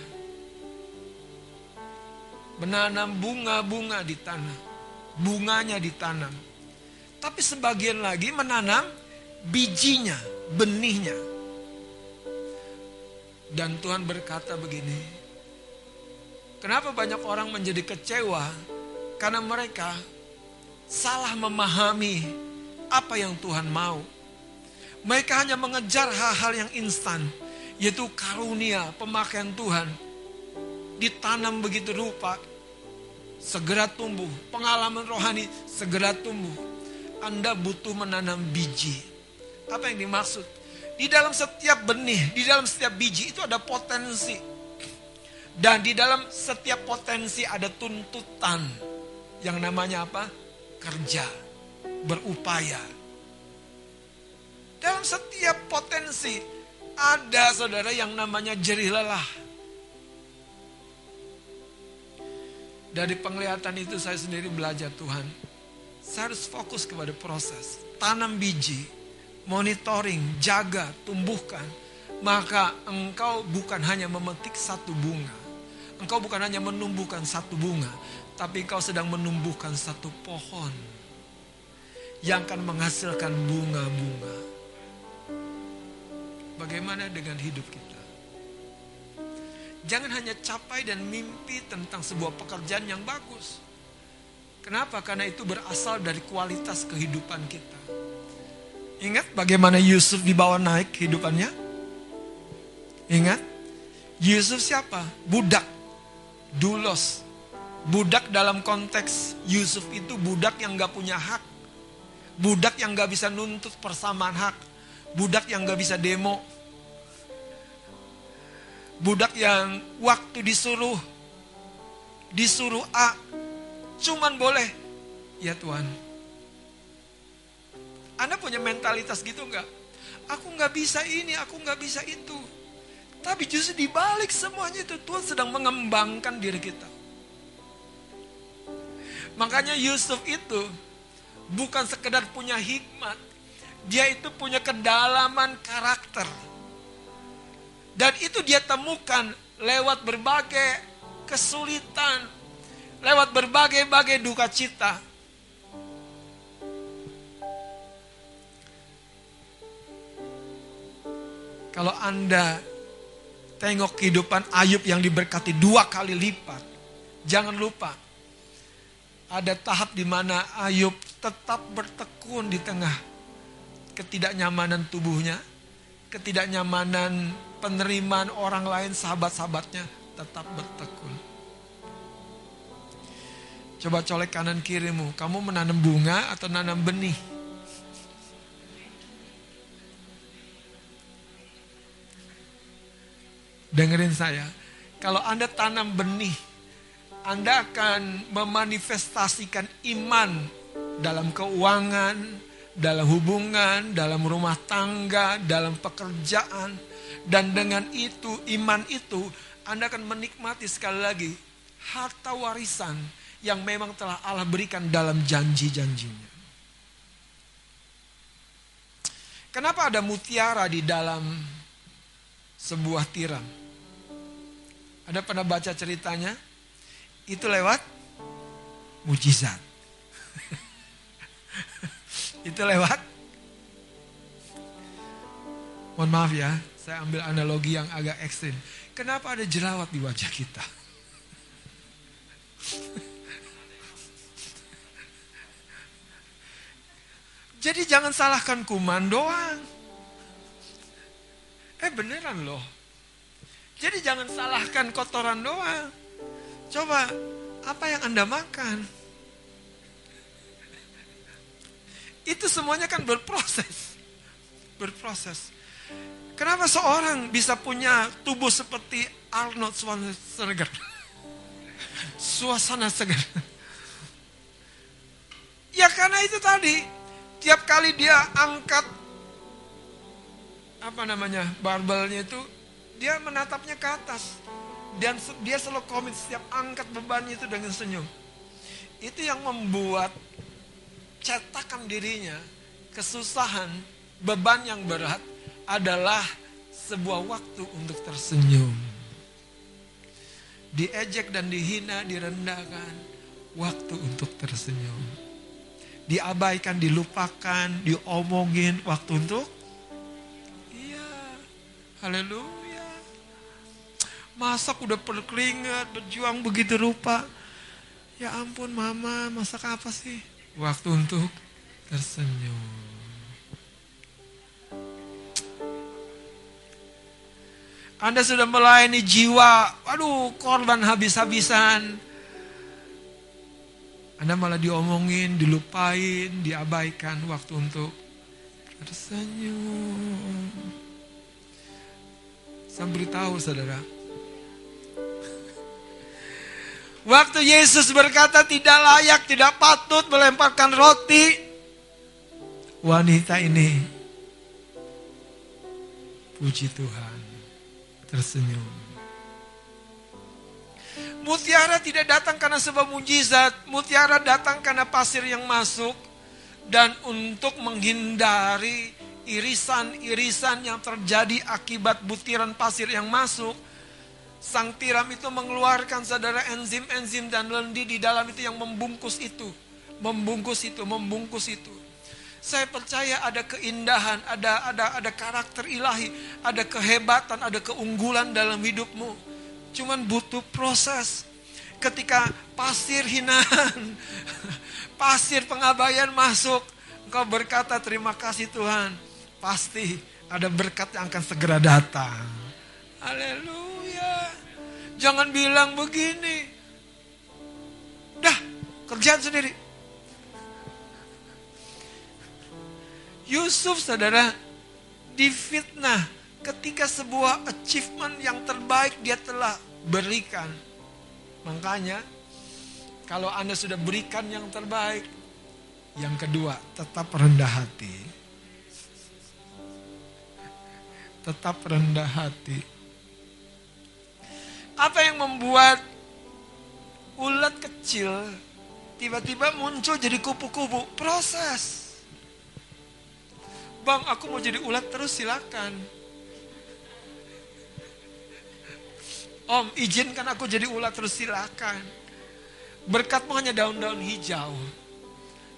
Menanam bunga-bunga di tanah. Bunganya ditanam. Tapi sebagian lagi menanam bijinya, benihnya. Dan Tuhan berkata begini, kenapa banyak orang menjadi kecewa? Karena mereka salah memahami apa yang Tuhan mau. Mereka hanya mengejar hal-hal yang instan, yaitu karunia, pemakaian Tuhan. Ditanam begitu rupa, segera tumbuh. Pengalaman rohani segera tumbuh. Anda butuh menanam biji apa yang dimaksud? Di dalam setiap benih, di dalam setiap biji itu ada potensi. Dan di dalam setiap potensi ada tuntutan. Yang namanya apa? Kerja. Berupaya. Dalam setiap potensi ada saudara yang namanya jerih lelah. Dari penglihatan itu saya sendiri belajar Tuhan. Saya harus fokus kepada proses. Tanam biji, monitoring, jaga, tumbuhkan, maka engkau bukan hanya memetik satu bunga. Engkau bukan hanya menumbuhkan satu bunga, tapi engkau sedang menumbuhkan satu pohon yang akan menghasilkan bunga-bunga. Bagaimana dengan hidup kita? Jangan hanya capai dan mimpi tentang sebuah pekerjaan yang bagus. Kenapa? Karena itu berasal dari kualitas kehidupan kita. Ingat bagaimana Yusuf dibawa naik kehidupannya? Ingat? Yusuf siapa? Budak. Dulos. Budak dalam konteks Yusuf itu budak yang gak punya hak. Budak yang gak bisa nuntut persamaan hak. Budak yang gak bisa demo. Budak yang waktu disuruh disuruh A cuman boleh ya Tuhan anda punya mentalitas gitu nggak? Aku nggak bisa ini, aku nggak bisa itu. Tapi justru di balik semuanya itu Tuhan sedang mengembangkan diri kita. Makanya Yusuf itu bukan sekedar punya hikmat, dia itu punya kedalaman karakter. Dan itu dia temukan lewat berbagai kesulitan, lewat berbagai-bagai duka cita. Kalau Anda Tengok kehidupan Ayub yang diberkati dua kali lipat. Jangan lupa, ada tahap di mana Ayub tetap bertekun di tengah ketidaknyamanan tubuhnya, ketidaknyamanan penerimaan orang lain, sahabat-sahabatnya, tetap bertekun. Coba colek kanan kirimu, kamu menanam bunga atau nanam benih? Dengerin saya, kalau Anda tanam benih, Anda akan memanifestasikan iman dalam keuangan, dalam hubungan, dalam rumah tangga, dalam pekerjaan. Dan dengan itu, iman itu, Anda akan menikmati sekali lagi harta warisan yang memang telah Allah berikan dalam janji-janjinya. Kenapa ada mutiara di dalam sebuah tiram? Ada pernah baca ceritanya? Itu lewat mujizat. <laughs> itu lewat Mohon maaf ya, saya ambil analogi yang agak ekstrim. Kenapa ada jerawat di wajah kita? <laughs> Jadi jangan salahkan kuman doang. Eh beneran loh. Jadi jangan salahkan kotoran doang. Coba apa yang Anda makan? Itu semuanya kan berproses. Berproses. Kenapa seorang bisa punya tubuh seperti Arnold Schwarzenegger? Suasana segar. Ya karena itu tadi, tiap kali dia angkat apa namanya barbelnya itu, dia menatapnya ke atas. Dan dia selalu komit setiap angkat bebannya itu dengan senyum. Itu yang membuat cetakan dirinya, kesusahan, beban yang berat adalah sebuah waktu untuk tersenyum. Diejek dan dihina, direndahkan, waktu untuk tersenyum. Diabaikan, dilupakan, diomongin, waktu untuk Iya. Haleluya. Masak udah berkeringat, berjuang begitu rupa. Ya ampun mama, masak apa sih? Waktu untuk tersenyum. Anda sudah melayani jiwa, waduh korban habis-habisan. Anda malah diomongin, dilupain, diabaikan waktu untuk tersenyum. Saya beritahu saudara. Waktu Yesus berkata tidak layak, tidak patut melemparkan roti. Wanita ini. Puji Tuhan tersenyum. Mutiara tidak datang karena sebuah mujizat, mutiara datang karena pasir yang masuk dan untuk menghindari irisan-irisan yang terjadi akibat butiran pasir yang masuk, sang tiram itu mengeluarkan saudara enzim-enzim dan lendi di dalam itu yang membungkus itu, membungkus itu, membungkus itu. Saya percaya ada keindahan, ada ada ada karakter ilahi, ada kehebatan, ada keunggulan dalam hidupmu. Cuman butuh proses. Ketika pasir hinaan, <laughs> pasir pengabaian masuk, engkau berkata terima kasih Tuhan. Pasti ada berkat yang akan segera datang. Haleluya. Jangan bilang begini. Dah, kerjaan sendiri. Yusuf saudara difitnah ketika sebuah achievement yang terbaik dia telah berikan. Makanya kalau Anda sudah berikan yang terbaik, yang kedua tetap rendah hati. Tetap rendah hati. Apa yang membuat ulat kecil tiba-tiba muncul jadi kupu-kupu? Proses. Bang, aku mau jadi ulat terus silakan. Om, izinkan aku jadi ulat terus silakan. Berkatmu hanya daun-daun hijau.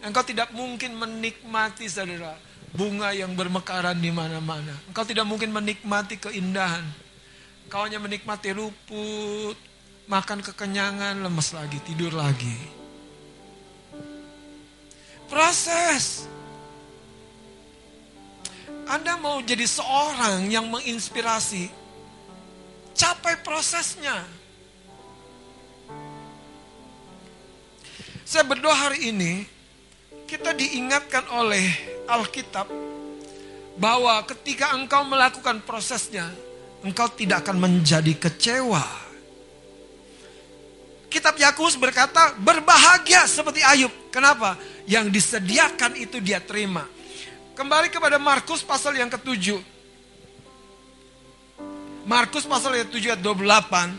Engkau tidak mungkin menikmati saudara bunga yang bermekaran di mana-mana. Engkau tidak mungkin menikmati keindahan. Kau hanya menikmati rumput, makan kekenyangan, lemes lagi, tidur lagi. Proses. Anda mau jadi seorang yang menginspirasi, capai prosesnya. Saya berdoa hari ini, kita diingatkan oleh Alkitab bahwa ketika engkau melakukan prosesnya, engkau tidak akan menjadi kecewa. Kitab Yakobus berkata, berbahagia seperti Ayub. Kenapa? Yang disediakan itu dia terima. Kembali kepada Markus pasal yang ketujuh. Markus pasal yang ketujuh ayat 28.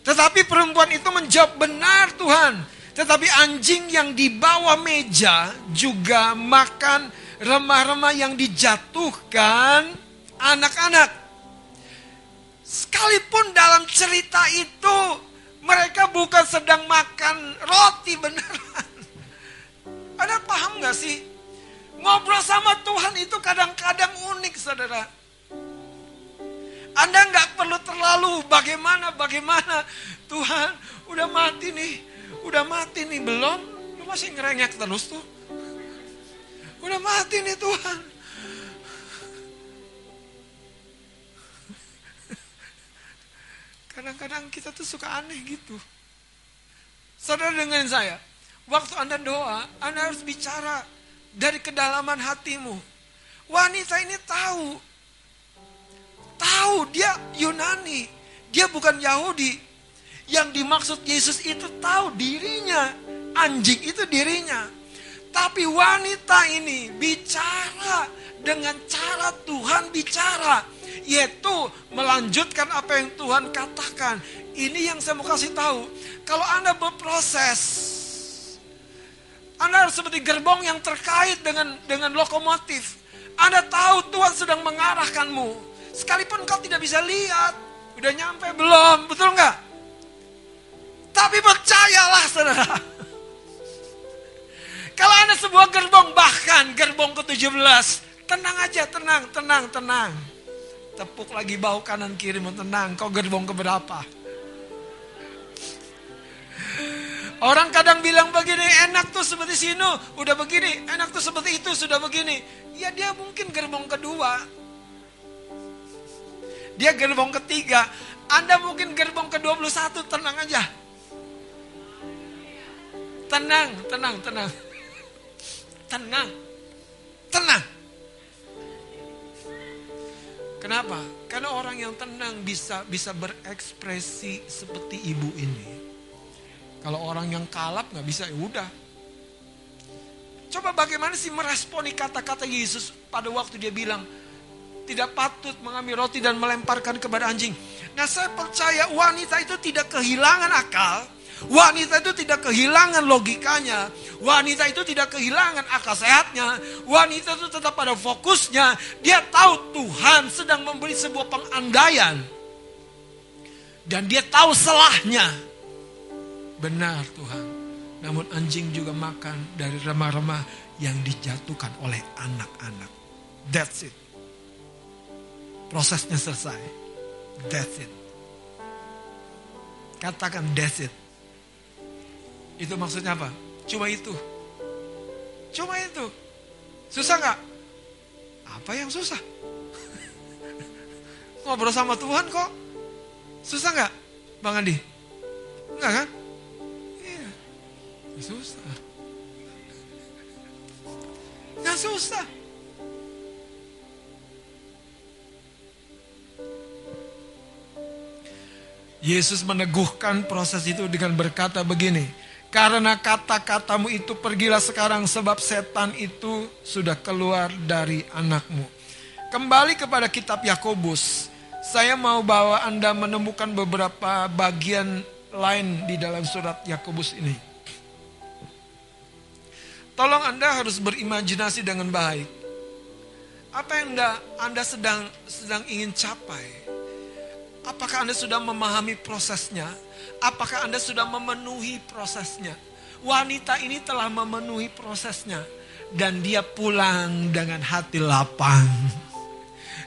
Tetapi perempuan itu menjawab benar Tuhan. Tetapi anjing yang di bawah meja juga makan remah-remah yang dijatuhkan anak-anak. Sekalipun dalam cerita itu mereka bukan sedang makan roti beneran. <laughs> Anda paham gak sih? Ngobrol sama Tuhan itu kadang-kadang unik saudara. Anda nggak perlu terlalu bagaimana bagaimana Tuhan udah mati nih, udah mati nih belum? Lu masih ngerengek terus tuh. Udah mati nih Tuhan. Kadang-kadang kita tuh suka aneh gitu. Saudara dengerin saya. Waktu Anda doa, Anda harus bicara dari kedalaman hatimu. Wanita ini tahu. Tahu dia Yunani. Dia bukan Yahudi. Yang dimaksud Yesus itu tahu dirinya. Anjing itu dirinya. Tapi wanita ini bicara dengan cara Tuhan bicara. Yaitu melanjutkan apa yang Tuhan katakan. Ini yang saya mau kasih tahu. Kalau Anda berproses anda harus seperti gerbong yang terkait dengan dengan lokomotif. Anda tahu Tuhan sedang mengarahkanmu. Sekalipun kau tidak bisa lihat. Udah nyampe belum? Betul nggak? Tapi percayalah saudara. <laughs> Kalau Anda sebuah gerbong, bahkan gerbong ke-17. Tenang aja, tenang, tenang, tenang. Tepuk lagi bau kanan kiri, tenang. Kau gerbong keberapa? Orang kadang bilang begini, enak tuh seperti sini, udah begini, enak tuh seperti itu, sudah begini. Ya dia mungkin gerbong kedua. Dia gerbong ketiga. Anda mungkin gerbong ke-21, tenang aja. Tenang, tenang, tenang. Tenang. Tenang. Kenapa? Karena orang yang tenang bisa bisa berekspresi seperti ibu ini. Kalau orang yang kalap nggak bisa ya udah. Coba bagaimana sih meresponi kata-kata Yesus pada waktu dia bilang tidak patut mengambil roti dan melemparkan kepada anjing. Nah saya percaya wanita itu tidak kehilangan akal. Wanita itu tidak kehilangan logikanya. Wanita itu tidak kehilangan akal sehatnya. Wanita itu tetap pada fokusnya. Dia tahu Tuhan sedang memberi sebuah pengandaian. Dan dia tahu selahnya. Benar Tuhan. Namun anjing juga makan dari remah-remah yang dijatuhkan oleh anak-anak. That's it. Prosesnya selesai. That's it. Katakan that's it. Itu maksudnya apa? Cuma itu. Cuma itu. Susah nggak? Apa yang susah? <laughs> Ngobrol sama Tuhan kok. Susah nggak, Bang Andi? Enggak kan? susah. Gak susah. Yesus meneguhkan proses itu dengan berkata begini, karena kata-katamu itu pergilah sekarang sebab setan itu sudah keluar dari anakmu. Kembali kepada kitab Yakobus, saya mau bawa Anda menemukan beberapa bagian lain di dalam surat Yakobus ini. Tolong Anda harus berimajinasi dengan baik. Apa yang anda, anda sedang sedang ingin capai? Apakah Anda sudah memahami prosesnya? Apakah Anda sudah memenuhi prosesnya? Wanita ini telah memenuhi prosesnya dan dia pulang dengan hati lapang.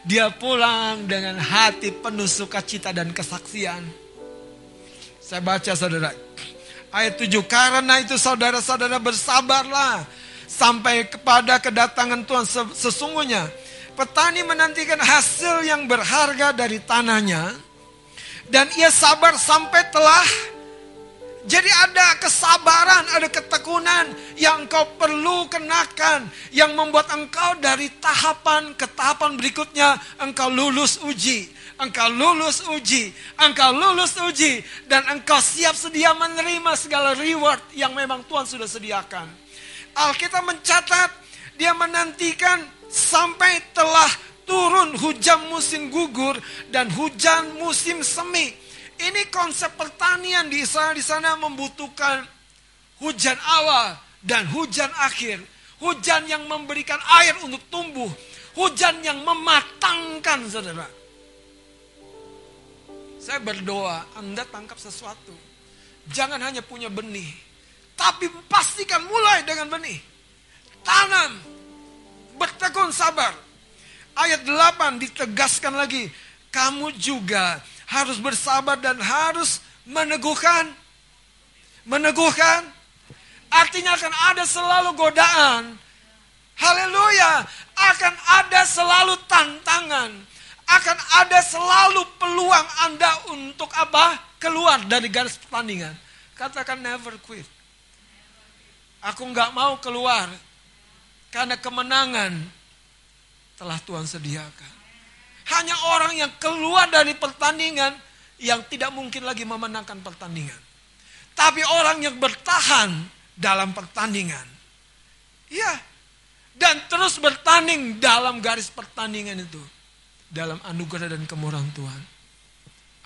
dia pulang dengan hati penuh sukacita dan kesaksian. Saya baca saudara. Ayat 7, karena itu saudara-saudara bersabarlah sampai kepada kedatangan Tuhan sesungguhnya. Petani menantikan hasil yang berharga dari tanahnya dan ia sabar sampai telah jadi ada kesabaran, ada ketekunan yang engkau perlu kenakan. Yang membuat engkau dari tahapan ke tahapan berikutnya engkau lulus uji. Engkau lulus uji, engkau lulus uji. Dan engkau siap sedia menerima segala reward yang memang Tuhan sudah sediakan. Alkitab mencatat, dia menantikan sampai telah turun hujan musim gugur dan hujan musim semi ini konsep pertanian di Israel di sana membutuhkan hujan awal dan hujan akhir. Hujan yang memberikan air untuk tumbuh. Hujan yang mematangkan saudara. Saya berdoa Anda tangkap sesuatu. Jangan hanya punya benih. Tapi pastikan mulai dengan benih. Tanam. Bertekun sabar. Ayat 8 ditegaskan lagi. Kamu juga harus bersabar dan harus meneguhkan. Meneguhkan artinya akan ada selalu godaan. Haleluya, akan ada selalu tantangan. Akan ada selalu peluang Anda untuk apa? Keluar dari garis pertandingan. Katakan never quit. Aku nggak mau keluar karena kemenangan telah Tuhan sediakan. Hanya orang yang keluar dari pertandingan yang tidak mungkin lagi memenangkan pertandingan. Tapi orang yang bertahan dalam pertandingan. Ya. Dan terus bertanding dalam garis pertandingan itu. Dalam anugerah dan kemurahan Tuhan.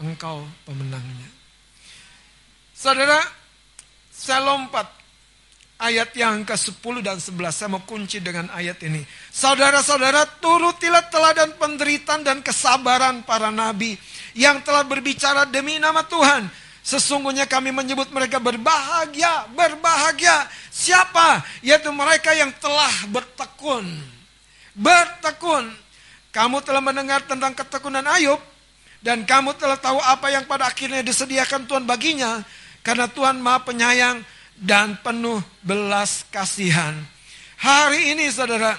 Engkau pemenangnya. Saudara, saya lompat ayat yang ke-10 dan 11. Saya mau kunci dengan ayat ini. Saudara-saudara, turutilah teladan penderitaan dan kesabaran para nabi yang telah berbicara demi nama Tuhan. Sesungguhnya kami menyebut mereka berbahagia, berbahagia. Siapa? Yaitu mereka yang telah bertekun. Bertekun. Kamu telah mendengar tentang ketekunan Ayub. Dan kamu telah tahu apa yang pada akhirnya disediakan Tuhan baginya. Karena Tuhan maha penyayang dan penuh belas kasihan. Hari ini saudara,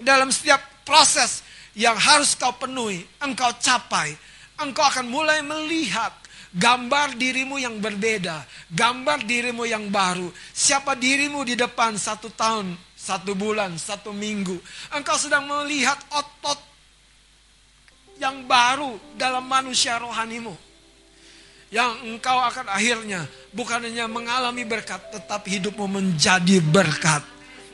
dalam setiap proses yang harus kau penuhi, engkau capai, engkau akan mulai melihat gambar dirimu yang berbeda, gambar dirimu yang baru. Siapa dirimu di depan satu tahun, satu bulan, satu minggu. Engkau sedang melihat otot yang baru dalam manusia rohanimu yang engkau akan akhirnya bukan hanya mengalami berkat tetapi hidupmu menjadi berkat.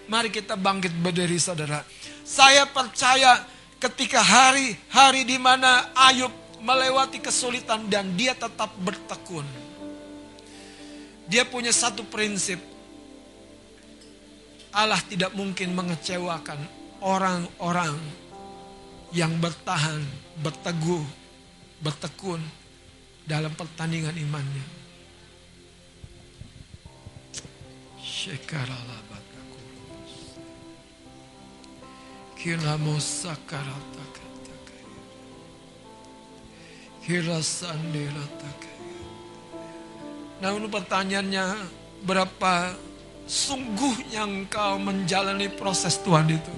Mari kita bangkit berdiri saudara. Saya percaya ketika hari-hari di mana Ayub melewati kesulitan dan dia tetap bertekun. Dia punya satu prinsip. Allah tidak mungkin mengecewakan orang-orang yang bertahan, berteguh, bertekun dalam pertandingan imannya. Kira musakarata Kira sandera Namun pertanyaannya berapa sungguhnya engkau menjalani proses Tuhan itu?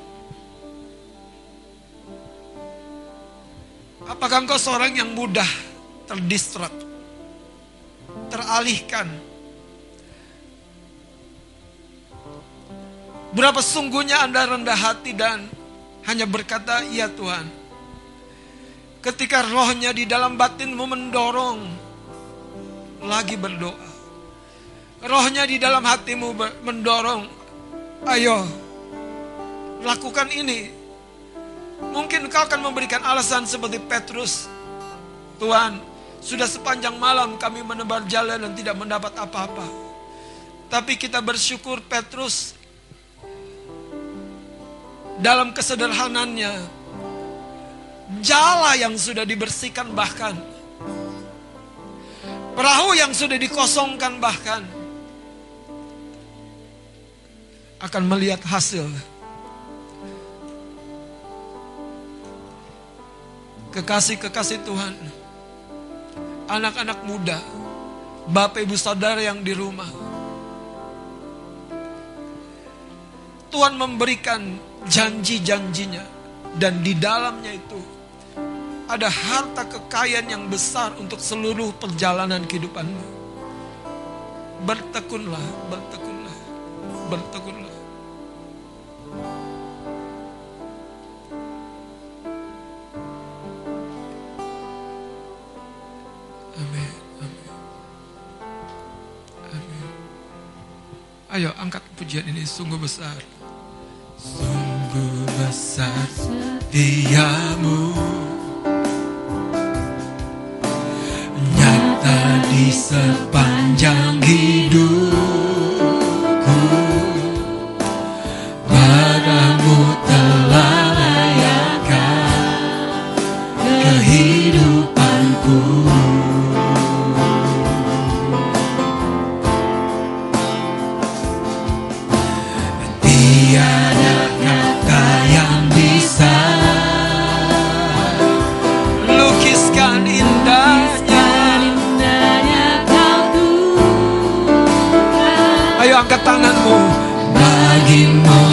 Apakah engkau seorang yang mudah terdistrak, teralihkan. Berapa sungguhnya Anda rendah hati dan hanya berkata, "Ya Tuhan." Ketika rohnya di dalam batinmu mendorong, lagi berdoa. Rohnya di dalam hatimu mendorong, ayo, lakukan ini. Mungkin kau akan memberikan alasan seperti Petrus. Tuhan, sudah sepanjang malam kami menebar jalan dan tidak mendapat apa-apa. Tapi kita bersyukur Petrus dalam kesederhanannya jala yang sudah dibersihkan bahkan perahu yang sudah dikosongkan bahkan akan melihat hasil Kekasih-kekasih Tuhan. Anak-anak muda. Bapak ibu saudara yang di rumah. Tuhan memberikan janji-janjinya. Dan di dalamnya itu ada harta kekayaan yang besar untuk seluruh perjalanan kehidupanmu. Bertekunlah, bertekunlah, bertekunlah. Ayo angkat pujian ini. Sungguh besar. Sungguh besar setiamu. Nyata di sepanjang hidupku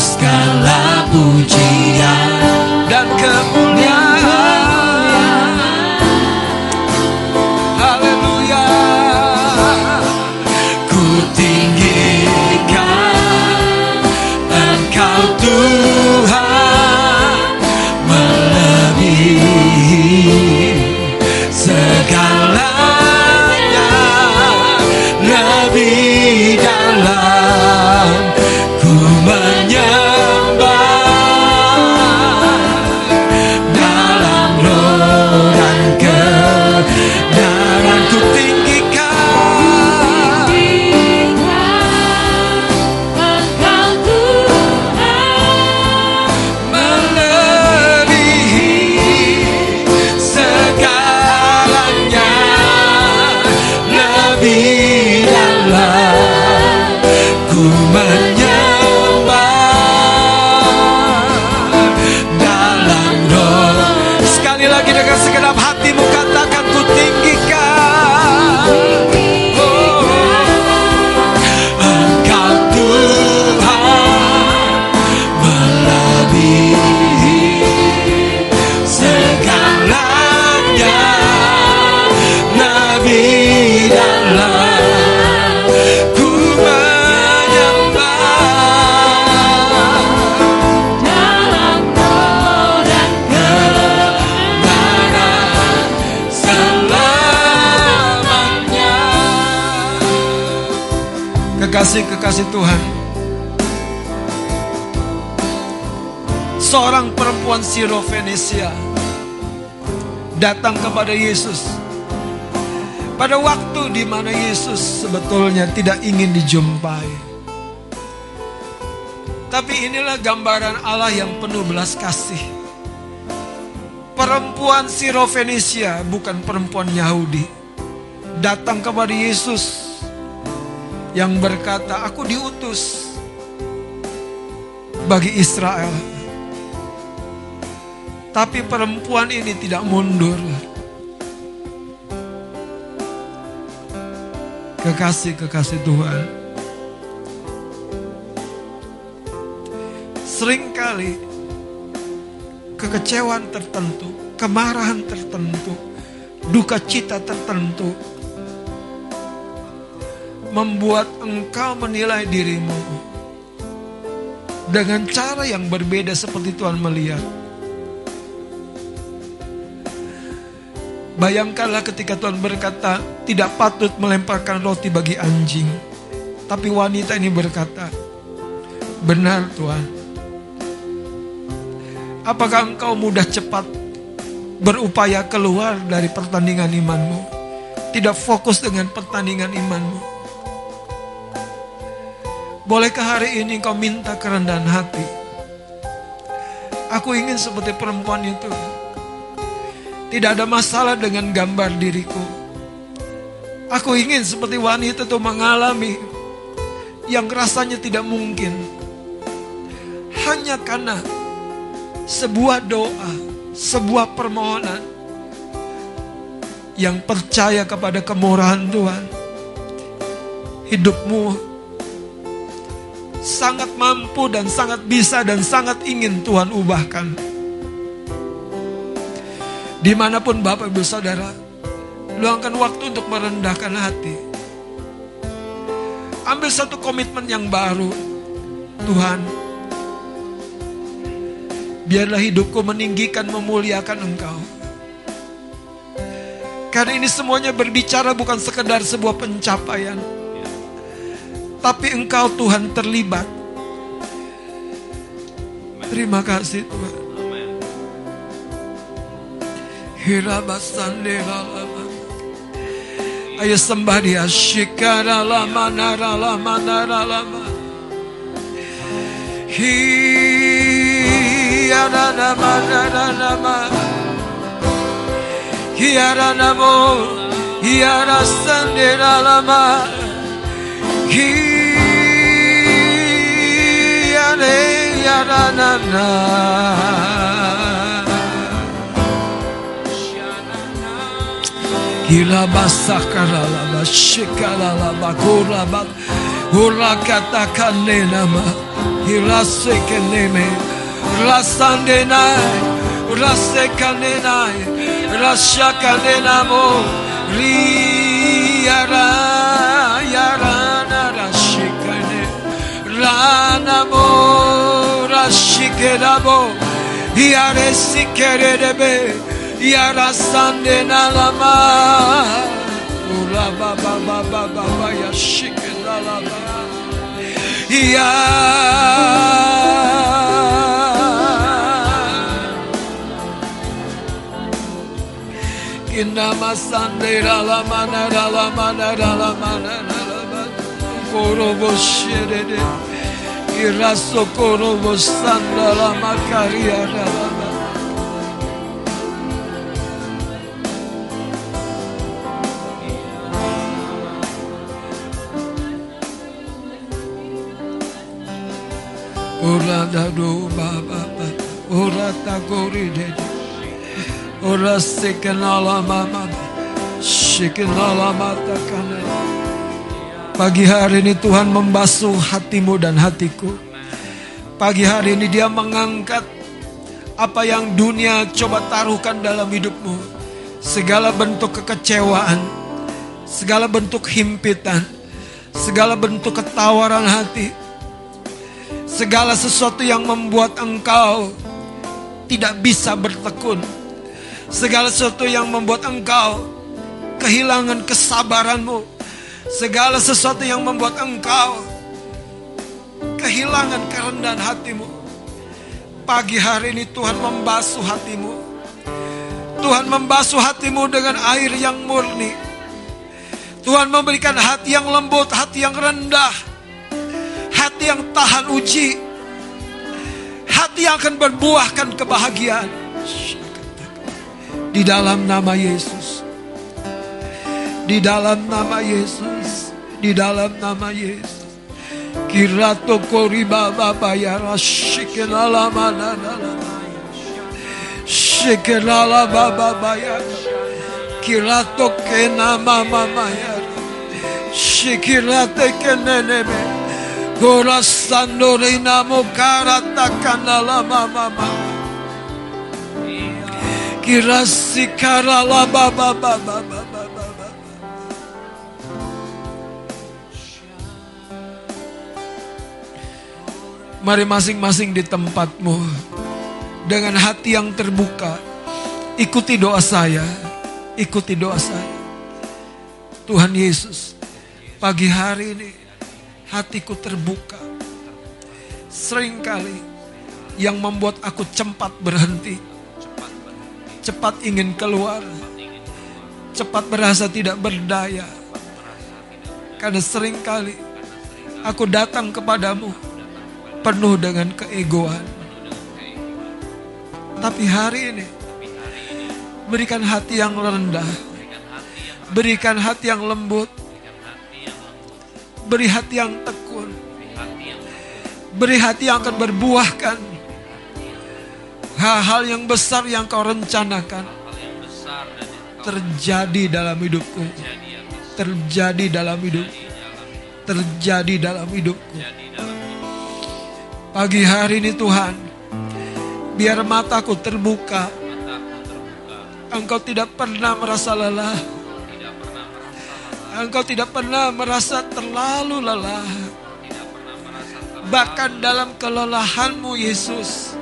Bagimu datang kepada Yesus pada waktu di mana Yesus sebetulnya tidak ingin dijumpai. Tapi inilah gambaran Allah yang penuh belas kasih. Perempuan Sirofenisia bukan perempuan Yahudi. Datang kepada Yesus yang berkata, "Aku diutus bagi Israel." Tapi perempuan ini tidak mundur. Kekasih-kekasih Tuhan. Seringkali kekecewaan tertentu, kemarahan tertentu, duka cita tertentu membuat engkau menilai dirimu dengan cara yang berbeda seperti Tuhan melihat. Bayangkanlah ketika Tuhan berkata, tidak patut melemparkan roti bagi anjing. Tapi wanita ini berkata, benar Tuhan. Apakah engkau mudah cepat berupaya keluar dari pertandingan imanmu? Tidak fokus dengan pertandingan imanmu. Bolehkah hari ini kau minta kerendahan hati? Aku ingin seperti perempuan itu. Tidak ada masalah dengan gambar diriku. Aku ingin seperti wanita itu mengalami yang rasanya tidak mungkin. Hanya karena sebuah doa, sebuah permohonan yang percaya kepada kemurahan Tuhan. Hidupmu sangat mampu dan sangat bisa dan sangat ingin Tuhan ubahkan. Di mana pun Bapak Ibu Saudara, luangkan waktu untuk merendahkan hati. Ambil satu komitmen yang baru. Tuhan, biarlah hidupku meninggikan, memuliakan Engkau. Karena ini semuanya berbicara bukan sekedar sebuah pencapaian. Tapi engkau Tuhan terlibat. Terima kasih Tuhan. Hirabasandela Ayo sembah dia. Hilaba sakaralaba şikalalaba kuraba Hurakata kallenama Hirasekeleme Rasandenay Rasekanenay Rashakanenamo Riyara Yarana Rashikane Ranamo Rashikerabo Hiyaresikeredebe Hiyaresikeredebe yarasandena lama ula baba baba baba yashikena lama ya. Kinama sandera lama nara lama nara lama nara lama Korobo şerede İrasso Ora da do ba ba ba. Ora ta gori de. Ora sekenala mama. Mata kana. Pagi hari ini Tuhan membasuh hatimu dan hatiku. Pagi hari ini dia mengangkat apa yang dunia coba taruhkan dalam hidupmu. Segala bentuk kekecewaan, segala bentuk himpitan, segala bentuk ketawaran hati, segala sesuatu yang membuat engkau tidak bisa bertekun, segala sesuatu yang membuat engkau kehilangan kesabaranmu, segala sesuatu yang membuat engkau kehilangan kerendahan hatimu. Pagi hari ini Tuhan membasuh hatimu. Tuhan membasuh hatimu dengan air yang murni. Tuhan memberikan hati yang lembut, hati yang rendah hati yang tahan uji, hati yang akan berbuahkan kebahagiaan. Di dalam nama Yesus, di dalam nama Yesus, di dalam nama Yesus. Kirato koriba baba ya rashikelala manana Shikelala baba baya Kirato kena mama maya Shikirate keneneme Mari masing-masing di tempatmu dengan hati yang terbuka. Ikuti doa saya, ikuti doa saya. Tuhan Yesus, pagi hari ini hatiku terbuka. Seringkali yang membuat aku cepat berhenti. Cepat ingin keluar. Cepat berasa tidak berdaya. Karena sering kali aku datang kepadamu penuh dengan keegoan. Tapi hari ini berikan hati yang rendah. Berikan hati yang lembut Beri hati yang tekun. Beri hati yang akan berbuahkan. Hal-hal yang besar yang kau rencanakan. terjadi dalam hidupku. Terjadi dalam hidupku. Terjadi dalam hidupku. Pagi hari ini Tuhan, biar mataku terbuka. Engkau tidak pernah merasa lelah. Engkau tidak pernah merasa terlalu lelah. Bahkan dalam kelelahanmu Yesus,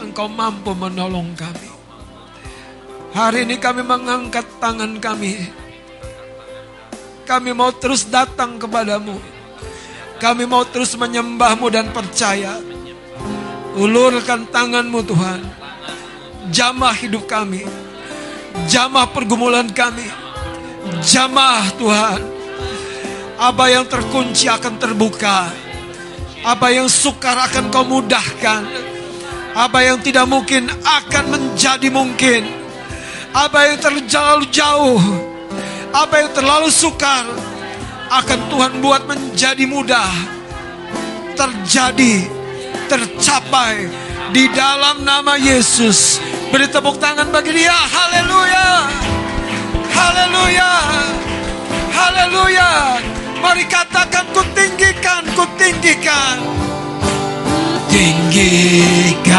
Engkau mampu menolong kami. Hari ini kami mengangkat tangan kami. Kami mau terus datang kepadamu. Kami mau terus menyembahmu dan percaya. Ulurkan tanganmu Tuhan. Jamah hidup kami. Jamah pergumulan kami. Jamah Tuhan. Apa yang terkunci akan terbuka. Apa yang sukar akan kau mudahkan. Apa yang tidak mungkin akan menjadi mungkin. Apa yang terlalu jauh. Apa yang terlalu sukar akan Tuhan buat menjadi mudah, terjadi, tercapai di dalam nama Yesus. Beri tepuk tangan bagi dia. Haleluya. Haleluya. Haleluya. Mari katakan ku tinggikan, ku tinggikan. Tinggikan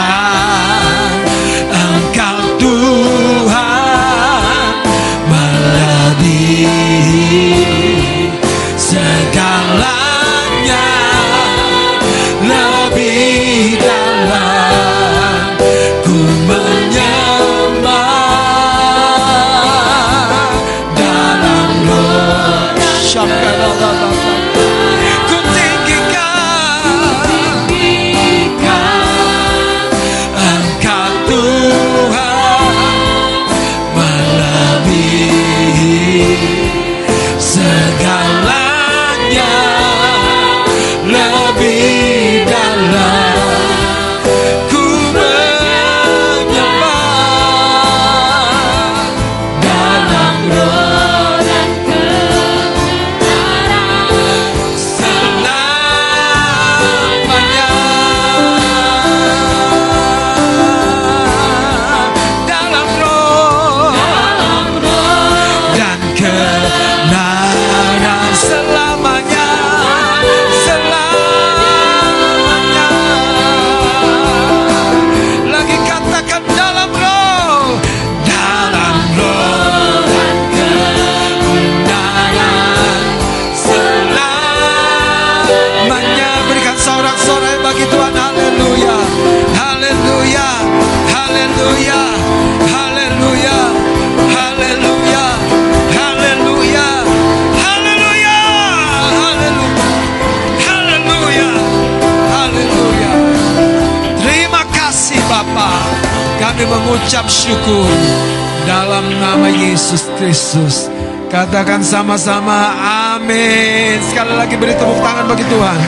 Kristus. Katakan sama-sama amin. Sekali lagi beri tepuk tangan bagi Tuhan.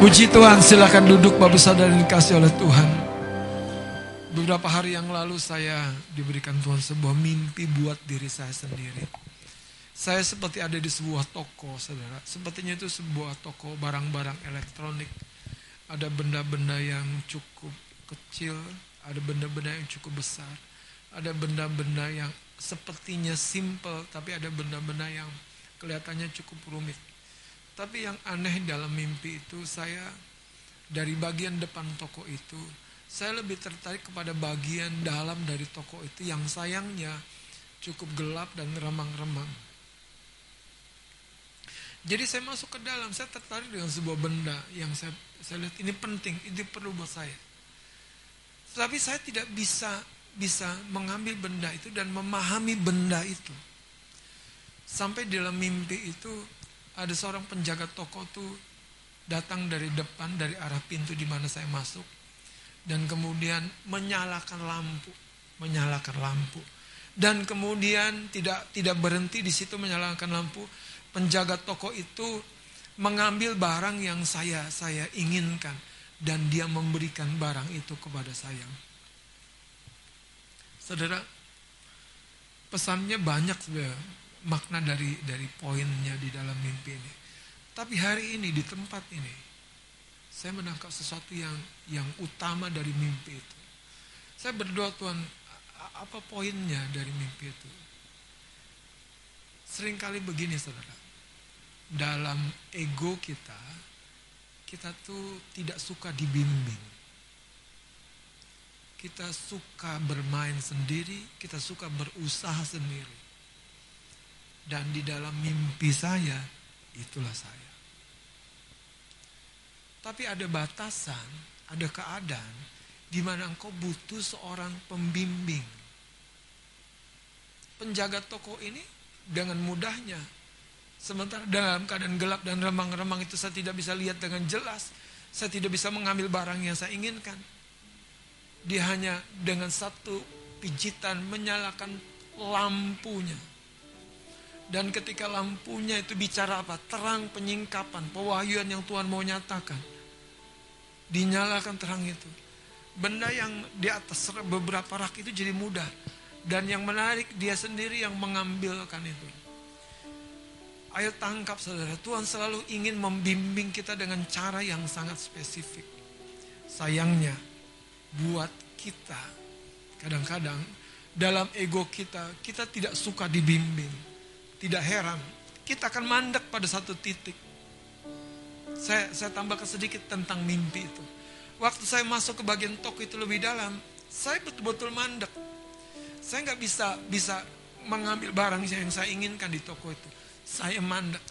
Puji Tuhan silakan duduk Bapak Saudara yang dikasih oleh Tuhan. Beberapa hari yang lalu saya diberikan Tuhan sebuah mimpi buat diri saya sendiri. Saya seperti ada di sebuah toko saudara. Sepertinya itu sebuah toko barang-barang elektronik. Ada benda-benda yang cukup kecil Ada benda-benda yang cukup besar Ada benda-benda yang sepertinya simple Tapi ada benda-benda yang kelihatannya cukup rumit tapi yang aneh dalam mimpi itu saya dari bagian depan toko itu saya lebih tertarik kepada bagian dalam dari toko itu yang sayangnya cukup gelap dan remang-remang. Jadi saya masuk ke dalam, saya tertarik dengan sebuah benda yang saya, saya lihat ini penting, ini perlu buat saya. Tapi saya tidak bisa bisa mengambil benda itu dan memahami benda itu. Sampai dalam mimpi itu ada seorang penjaga toko tuh datang dari depan dari arah pintu di mana saya masuk dan kemudian menyalakan lampu, menyalakan lampu. Dan kemudian tidak tidak berhenti di situ menyalakan lampu, penjaga toko itu mengambil barang yang saya saya inginkan dan dia memberikan barang itu kepada saya. Saudara, pesannya banyak sebenarnya makna dari dari poinnya di dalam mimpi ini. Tapi hari ini di tempat ini saya menangkap sesuatu yang yang utama dari mimpi itu. Saya berdoa Tuhan, apa poinnya dari mimpi itu? Seringkali begini saudara, dalam ego kita, kita tuh tidak suka dibimbing. Kita suka bermain sendiri, kita suka berusaha sendiri. Dan di dalam mimpi saya, itulah saya. Tapi ada batasan, ada keadaan di mana engkau butuh seorang pembimbing. Penjaga toko ini dengan mudahnya. Sementara dalam keadaan gelap dan remang-remang itu saya tidak bisa lihat dengan jelas. Saya tidak bisa mengambil barang yang saya inginkan. Dia hanya dengan satu pijitan menyalakan lampunya. Dan ketika lampunya itu bicara apa? Terang penyingkapan, pewahyuan yang Tuhan mau nyatakan. Dinyalakan terang itu. Benda yang di atas beberapa rak itu jadi mudah. Dan yang menarik dia sendiri yang mengambilkan itu. Ayo tangkap saudara, Tuhan selalu ingin membimbing kita dengan cara yang sangat spesifik. Sayangnya, buat kita, kadang-kadang dalam ego kita, kita tidak suka dibimbing. Tidak heran, kita akan mandek pada satu titik. Saya, saya tambahkan sedikit tentang mimpi itu. Waktu saya masuk ke bagian toko itu lebih dalam, saya betul-betul mandek. Saya nggak bisa bisa mengambil barang yang saya inginkan di toko itu. Saya mandek.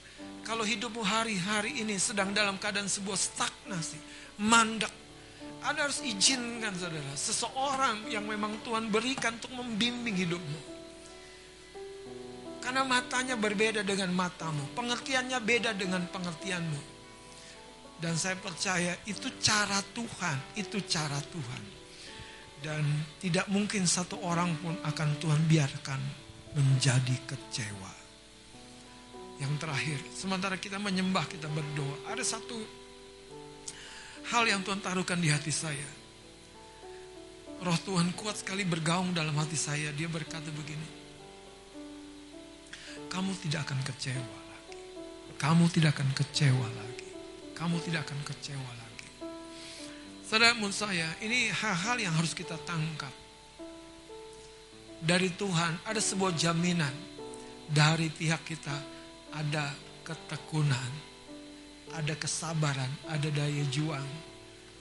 Kalau hidupmu hari-hari ini sedang dalam keadaan sebuah stagnasi, mandek. Anda harus izinkan saudara, seseorang yang memang Tuhan berikan untuk membimbing hidupmu. Karena matanya berbeda dengan matamu, pengertiannya beda dengan pengertianmu. Dan saya percaya itu cara Tuhan, itu cara Tuhan. Dan tidak mungkin satu orang pun akan Tuhan biarkan menjadi kecewa. Yang terakhir, sementara kita menyembah, kita berdoa, ada satu hal yang Tuhan taruhkan di hati saya. Roh Tuhan kuat sekali bergaung dalam hati saya. Dia berkata begini, kamu tidak akan kecewa lagi. Kamu tidak akan kecewa lagi. Kamu tidak akan kecewa lagi. Saudara menurut saya, ini hal-hal yang harus kita tangkap. Dari Tuhan ada sebuah jaminan. Dari pihak kita ada ketekunan. Ada kesabaran, ada daya juang.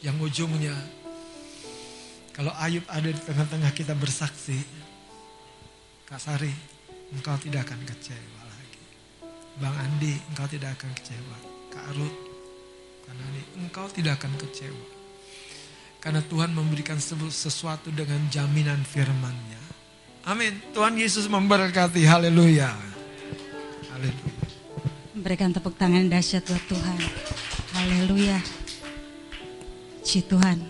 Yang ujungnya, kalau Ayub ada di tengah-tengah kita bersaksi. Kak Sari, engkau tidak akan kecewa lagi. Bang Andi, engkau tidak akan kecewa. Kak Ruth, karena ini engkau tidak akan kecewa. Karena Tuhan memberikan sesuatu dengan jaminan firman-Nya. Amin. Tuhan Yesus memberkati. Haleluya. Haleluya. Berikan tepuk tangan dahsyat buat Tuhan. Haleluya. Ci Tuhan.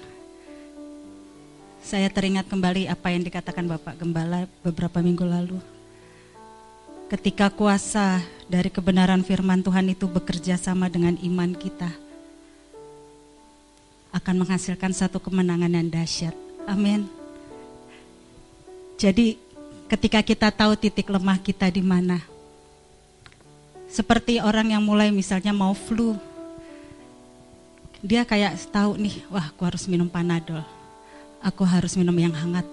Saya teringat kembali apa yang dikatakan Bapak Gembala beberapa minggu lalu. Ketika kuasa dari kebenaran firman Tuhan itu bekerja sama dengan iman kita, akan menghasilkan satu kemenangan yang dahsyat. Amin. Jadi ketika kita tahu titik lemah kita di mana, seperti orang yang mulai misalnya mau flu, dia kayak tahu nih, wah aku harus minum panadol, aku harus minum yang hangat.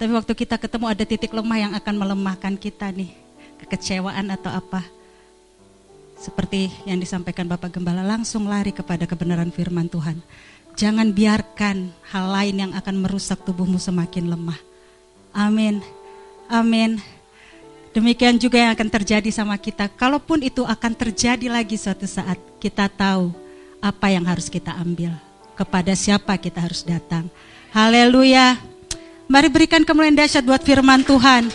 Tapi waktu kita ketemu ada titik lemah yang akan melemahkan kita nih, kekecewaan atau apa. Seperti yang disampaikan Bapak Gembala, langsung lari kepada kebenaran firman Tuhan. Jangan biarkan hal lain yang akan merusak tubuhmu semakin lemah. Amin. Amin. Demikian juga yang akan terjadi sama kita. Kalaupun itu akan terjadi lagi suatu saat, kita tahu apa yang harus kita ambil. Kepada siapa kita harus datang. Haleluya. Mari berikan kemuliaan dahsyat buat firman Tuhan.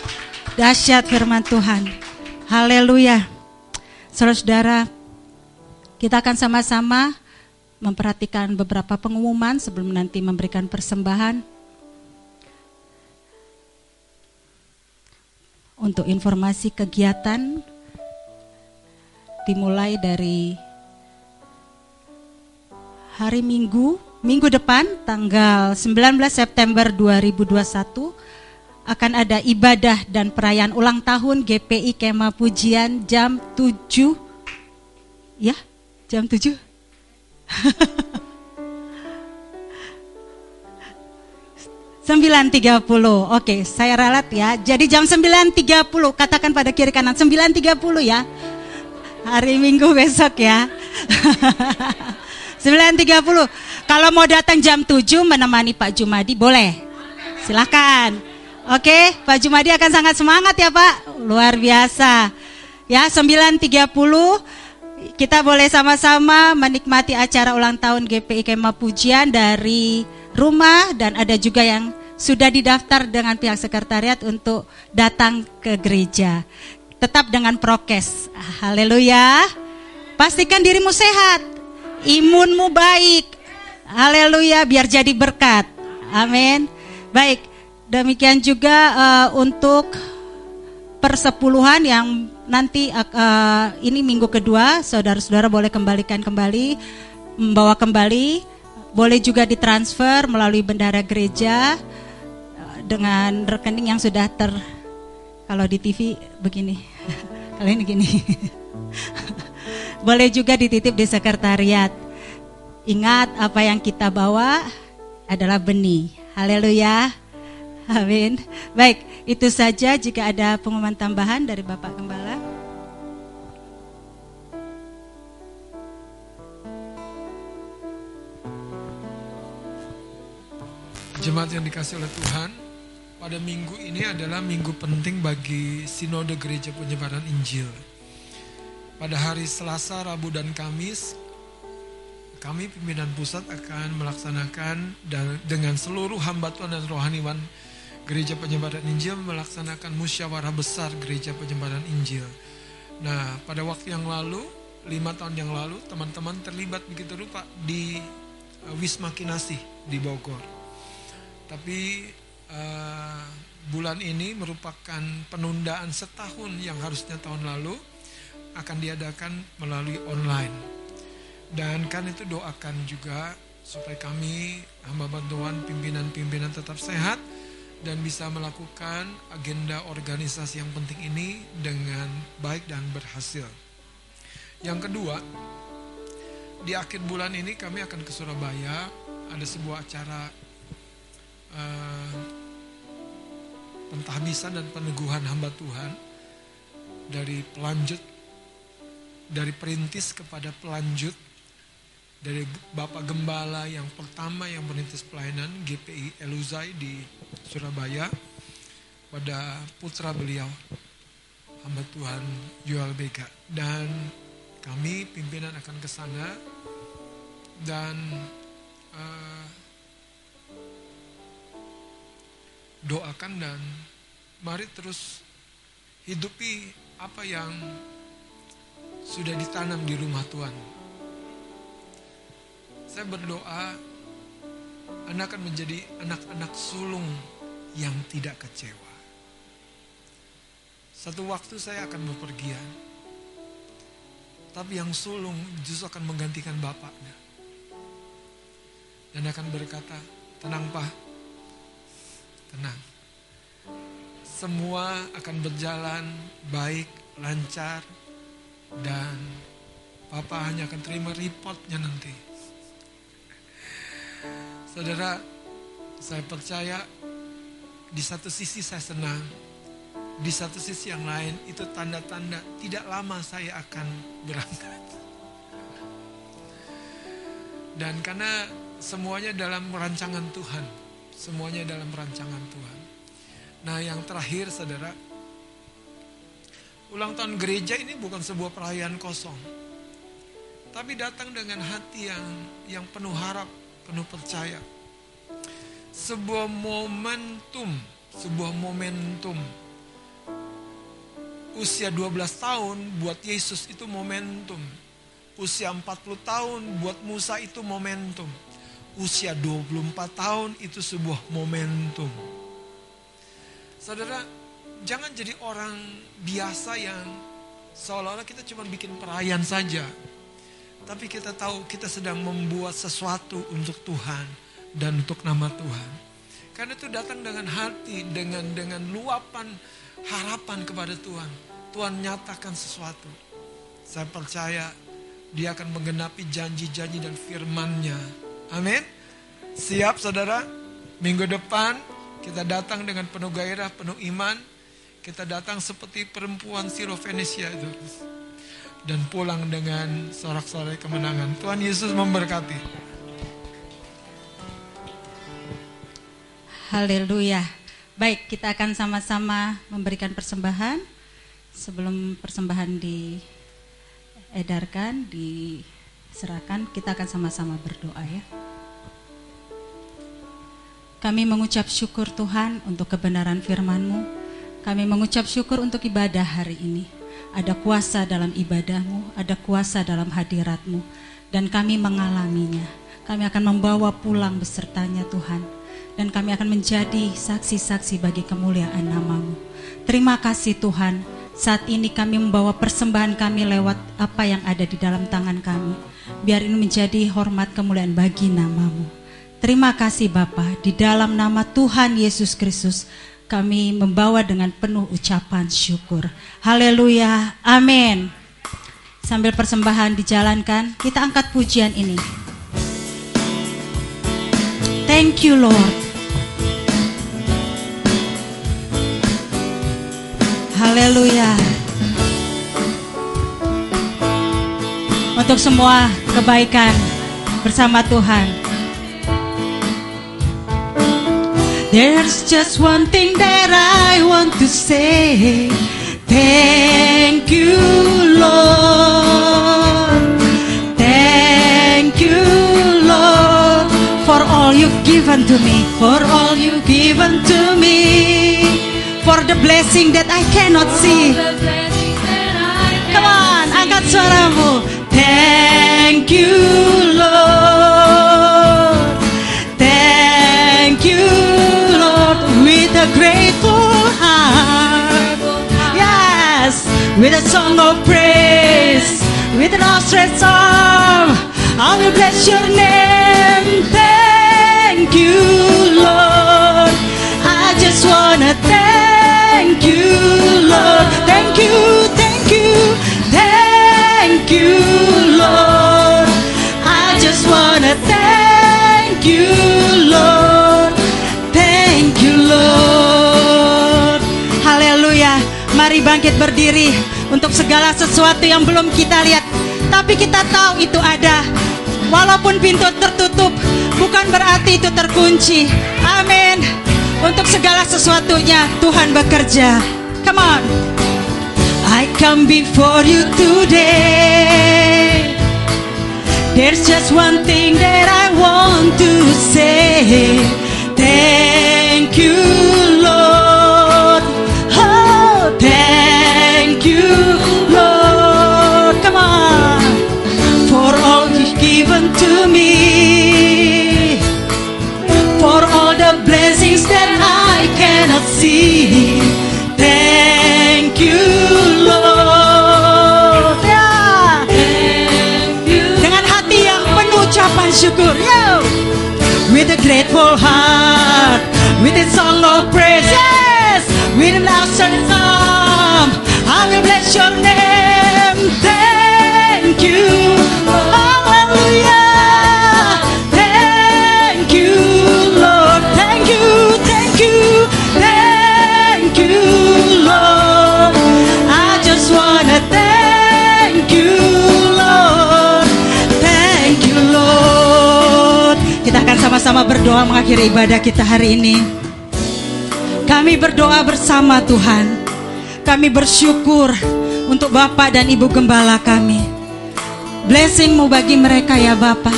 Dahsyat firman Tuhan. Haleluya. Saudara-saudara, kita akan sama-sama memperhatikan beberapa pengumuman sebelum nanti memberikan persembahan. Untuk informasi kegiatan dimulai dari hari Minggu, minggu depan tanggal 19 September 2021 akan ada ibadah dan perayaan ulang tahun GPI Kema Pujian jam 7 ya, jam 7 <laughs> 9.30. Oke, saya ralat ya. Jadi jam 9.30, katakan pada kiri kanan 9.30 ya. Hari Minggu besok ya. <laughs> 9.30. Kalau mau datang jam 7 menemani Pak Jumadi boleh. Silahkan. Oke, Pak Jumadi akan sangat semangat ya Pak. Luar biasa. Ya, 9.30 kita boleh sama-sama menikmati acara ulang tahun GPI Kema Pujian dari rumah dan ada juga yang sudah didaftar dengan pihak sekretariat untuk datang ke gereja. Tetap dengan prokes. Haleluya. Pastikan dirimu sehat. Imunmu baik. Haleluya, biar jadi berkat. Amin. Baik, demikian juga uh, untuk persepuluhan yang nanti uh, ini minggu kedua, saudara-saudara boleh kembalikan kembali, membawa kembali boleh juga ditransfer melalui bendara gereja eh, dengan rekening yang sudah ter kalau di TV begini. <laughs> kalau ini gini. <laughs> boleh juga dititip di sekretariat. Ingat apa yang kita bawa adalah benih. Haleluya. Amin. Baik, itu saja jika ada pengumuman tambahan dari Bapak Gembala. Jemaat yang dikasih oleh Tuhan, pada minggu ini adalah minggu penting bagi Sinode Gereja Penyebaran Injil. Pada hari Selasa, Rabu, dan Kamis, kami pimpinan pusat akan melaksanakan dan dengan seluruh hamba Tuhan dan rohaniwan Gereja Penyebaran Injil melaksanakan musyawarah besar Gereja Penyebaran Injil. Nah, pada waktu yang lalu, lima tahun yang lalu, teman-teman terlibat begitu rupa di uh, Wisma Kinasih di Bogor. Tapi uh, bulan ini merupakan penundaan setahun yang harusnya tahun lalu akan diadakan melalui online. Dan kan itu doakan juga supaya kami hamba bantuan pimpinan-pimpinan tetap sehat dan bisa melakukan agenda organisasi yang penting ini dengan baik dan berhasil. Yang kedua, di akhir bulan ini kami akan ke Surabaya, ada sebuah acara uh, pentahbisan dan peneguhan hamba Tuhan dari pelanjut dari perintis kepada pelanjut dari Bapak Gembala yang pertama yang merintis pelayanan GPI Eluzai di Surabaya pada putra beliau hamba Tuhan Joel Beka dan kami pimpinan akan ke sana dan uh, doakan dan mari terus hidupi apa yang sudah ditanam di rumah Tuhan. Saya berdoa anak akan menjadi anak-anak sulung yang tidak kecewa. Satu waktu saya akan bepergian. Tapi yang sulung justru akan menggantikan bapaknya. Dan akan berkata, tenang pak, tenang. Semua akan berjalan baik, lancar, dan Papa hanya akan terima reportnya nanti. Saudara, saya percaya di satu sisi saya senang, di satu sisi yang lain itu tanda-tanda tidak lama saya akan berangkat. Dan karena semuanya dalam rancangan Tuhan, Semuanya dalam rancangan Tuhan. Nah yang terakhir saudara, ulang tahun gereja ini bukan sebuah perayaan kosong. Tapi datang dengan hati yang yang penuh harap, penuh percaya. Sebuah momentum, sebuah momentum. Usia 12 tahun buat Yesus itu momentum. Usia 40 tahun buat Musa itu momentum usia 24 tahun itu sebuah momentum. Saudara, jangan jadi orang biasa yang seolah-olah kita cuma bikin perayaan saja. Tapi kita tahu kita sedang membuat sesuatu untuk Tuhan dan untuk nama Tuhan. Karena itu datang dengan hati, dengan dengan luapan harapan kepada Tuhan. Tuhan nyatakan sesuatu. Saya percaya dia akan menggenapi janji-janji dan firman-Nya Amin. Siap saudara? Minggu depan Kita datang dengan penuh gairah, penuh iman. Kita datang seperti perempuan Sirofenisia itu. Dan pulang dengan sorak-sorai kemenangan. Tuhan Yesus memberkati. Haleluya. Baik, kita akan sama-sama memberikan persembahan. Sebelum persembahan diedarkan, diserahkan, kita akan sama-sama berdoa ya. Kami mengucap syukur Tuhan untuk kebenaran firman-Mu. Kami mengucap syukur untuk ibadah hari ini. Ada kuasa dalam ibadahmu, ada kuasa dalam hadiratmu. Dan kami mengalaminya. Kami akan membawa pulang besertanya Tuhan. Dan kami akan menjadi saksi-saksi bagi kemuliaan namamu. Terima kasih Tuhan. Saat ini kami membawa persembahan kami lewat apa yang ada di dalam tangan kami. Biar ini menjadi hormat kemuliaan bagi namamu. Terima kasih Bapa, di dalam nama Tuhan Yesus Kristus kami membawa dengan penuh ucapan syukur. Haleluya. Amin. Sambil persembahan dijalankan, kita angkat pujian ini. Thank you Lord. Haleluya. Untuk semua kebaikan bersama Tuhan. There's just one thing that I want to say. Thank you, Lord. Thank you, Lord, for all you've given to me, for all you've given to me, for the blessing that I cannot see. Come on, angkat suaramu. Thank you, Lord. Thank you, Lord, with a grateful heart. Yes, with a song of praise, with an outstretched arm, I will bless your name. Thank you, bangkit berdiri untuk segala sesuatu yang belum kita lihat, tapi kita tahu itu ada. Walaupun pintu tertutup, bukan berarti itu terkunci. Amin. Untuk segala sesuatunya Tuhan bekerja. Come on. I come before you today. There's just one thing that I want to say. Thank you, sama-sama berdoa mengakhiri ibadah kita hari ini. Kami berdoa bersama Tuhan. Kami bersyukur untuk Bapak dan Ibu Gembala kami. Blessingmu bagi mereka ya Bapak.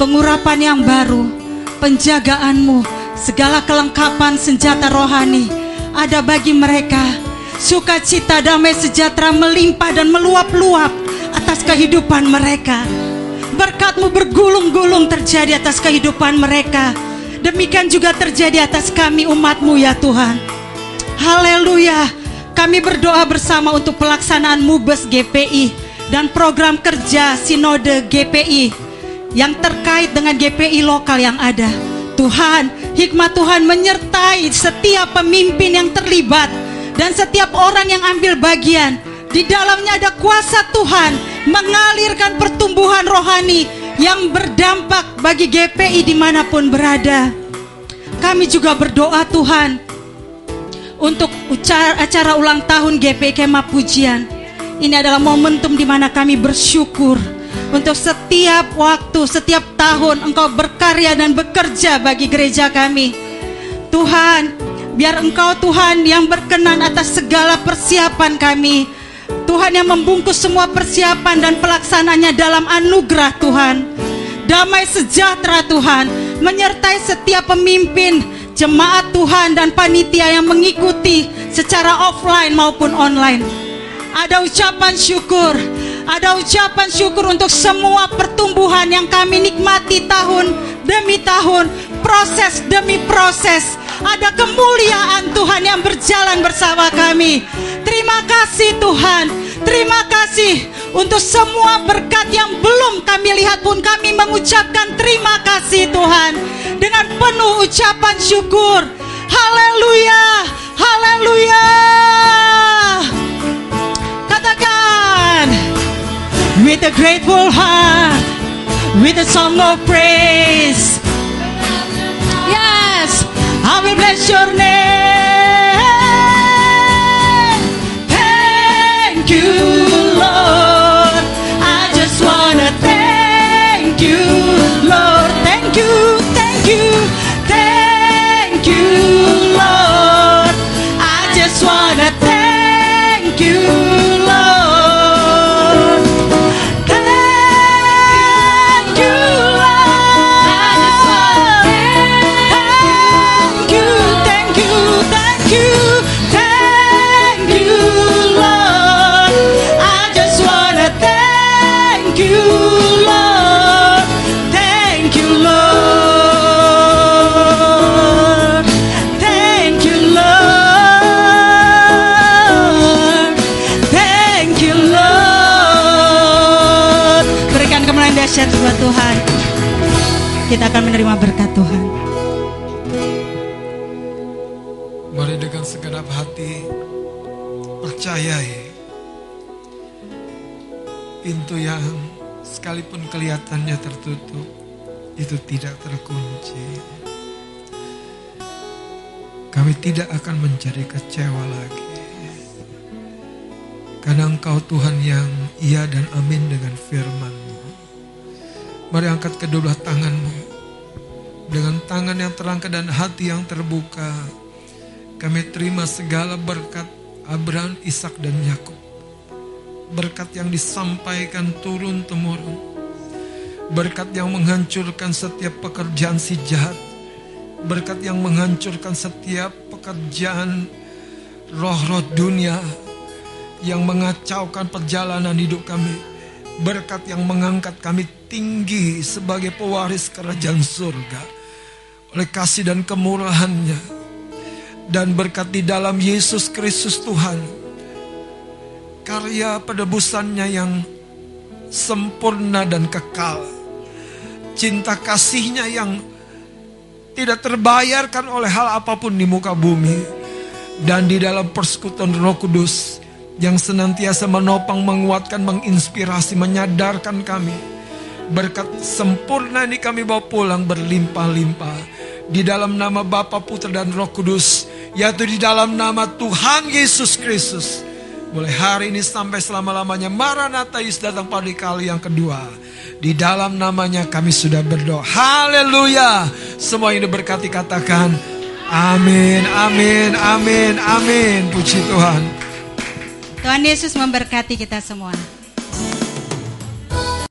Pengurapan yang baru, penjagaanmu, segala kelengkapan senjata rohani ada bagi mereka. Sukacita damai sejahtera melimpah dan meluap-luap atas kehidupan mereka. Berkatmu bergulung-gulung terjadi atas kehidupan mereka. Demikian juga terjadi atas kami umatmu ya Tuhan. Haleluya. Kami berdoa bersama untuk pelaksanaan MUBES GPI dan program kerja Sinode GPI yang terkait dengan GPI lokal yang ada. Tuhan, hikmat Tuhan menyertai setiap pemimpin yang terlibat dan setiap orang yang ambil bagian. Di dalamnya ada kuasa Tuhan mengalirkan pertumbuhan rohani yang berdampak bagi GPI di mana pun berada. Kami juga berdoa Tuhan untuk acara ulang tahun GP Kema Pujian. Ini adalah momentum di mana kami bersyukur untuk setiap waktu, setiap tahun Engkau berkarya dan bekerja bagi gereja kami. Tuhan, biar Engkau Tuhan yang berkenan atas segala persiapan kami. Tuhan yang membungkus semua persiapan dan pelaksananya dalam anugerah Tuhan. Damai sejahtera Tuhan menyertai setiap pemimpin, jemaat Tuhan dan panitia yang mengikuti secara offline maupun online. Ada ucapan syukur, ada ucapan syukur untuk semua pertumbuhan yang kami nikmati tahun demi tahun, proses demi proses. Ada kemuliaan Tuhan yang berjalan bersama kami. Terima kasih Tuhan. Terima kasih untuk semua berkat yang belum kami lihat pun kami mengucapkan terima kasih Tuhan dengan penuh ucapan syukur. Haleluya. Haleluya. Katakan with a grateful heart, with a song of praise. Yes, I will bless your name. Sekalipun kelihatannya tertutup itu tidak terkunci. Kami tidak akan menjadi kecewa lagi. Karena engkau Tuhan yang iya dan amin dengan firman-Mu. Mari angkat kedua belah tanganmu. Dengan tangan yang terangkat dan hati yang terbuka. Kami terima segala berkat Abraham, Ishak dan Yakub. Berkat yang disampaikan turun temurun. Berkat yang menghancurkan setiap pekerjaan si jahat. Berkat yang menghancurkan setiap pekerjaan roh-roh dunia yang mengacaukan perjalanan hidup kami. Berkat yang mengangkat kami tinggi sebagai pewaris kerajaan surga. Oleh kasih dan kemurahannya. Dan berkat di dalam Yesus Kristus Tuhan. Karya penebusannya yang sempurna dan kekal. Cinta kasihnya yang tidak terbayarkan oleh hal apa pun di muka bumi. Dan di dalam persekutuan roh kudus yang senantiasa menopang, menguatkan, menginspirasi, menyadarkan kami. Berkat sempurna ini kami bawa pulang berlimpah-limpah. Di dalam nama Bapa, Putra dan Roh Kudus. Yaitu di dalam nama Tuhan Yesus Kristus. Mulai hari ini sampai selama-lamanya Maranatha Yesus datang pada kali yang kedua. Di dalam namanya kami sudah berdoa. Haleluya. Semua yang diberkati katakan. Amin, amin, amin, amin. Puji Tuhan. Tuhan Yesus memberkati kita semua.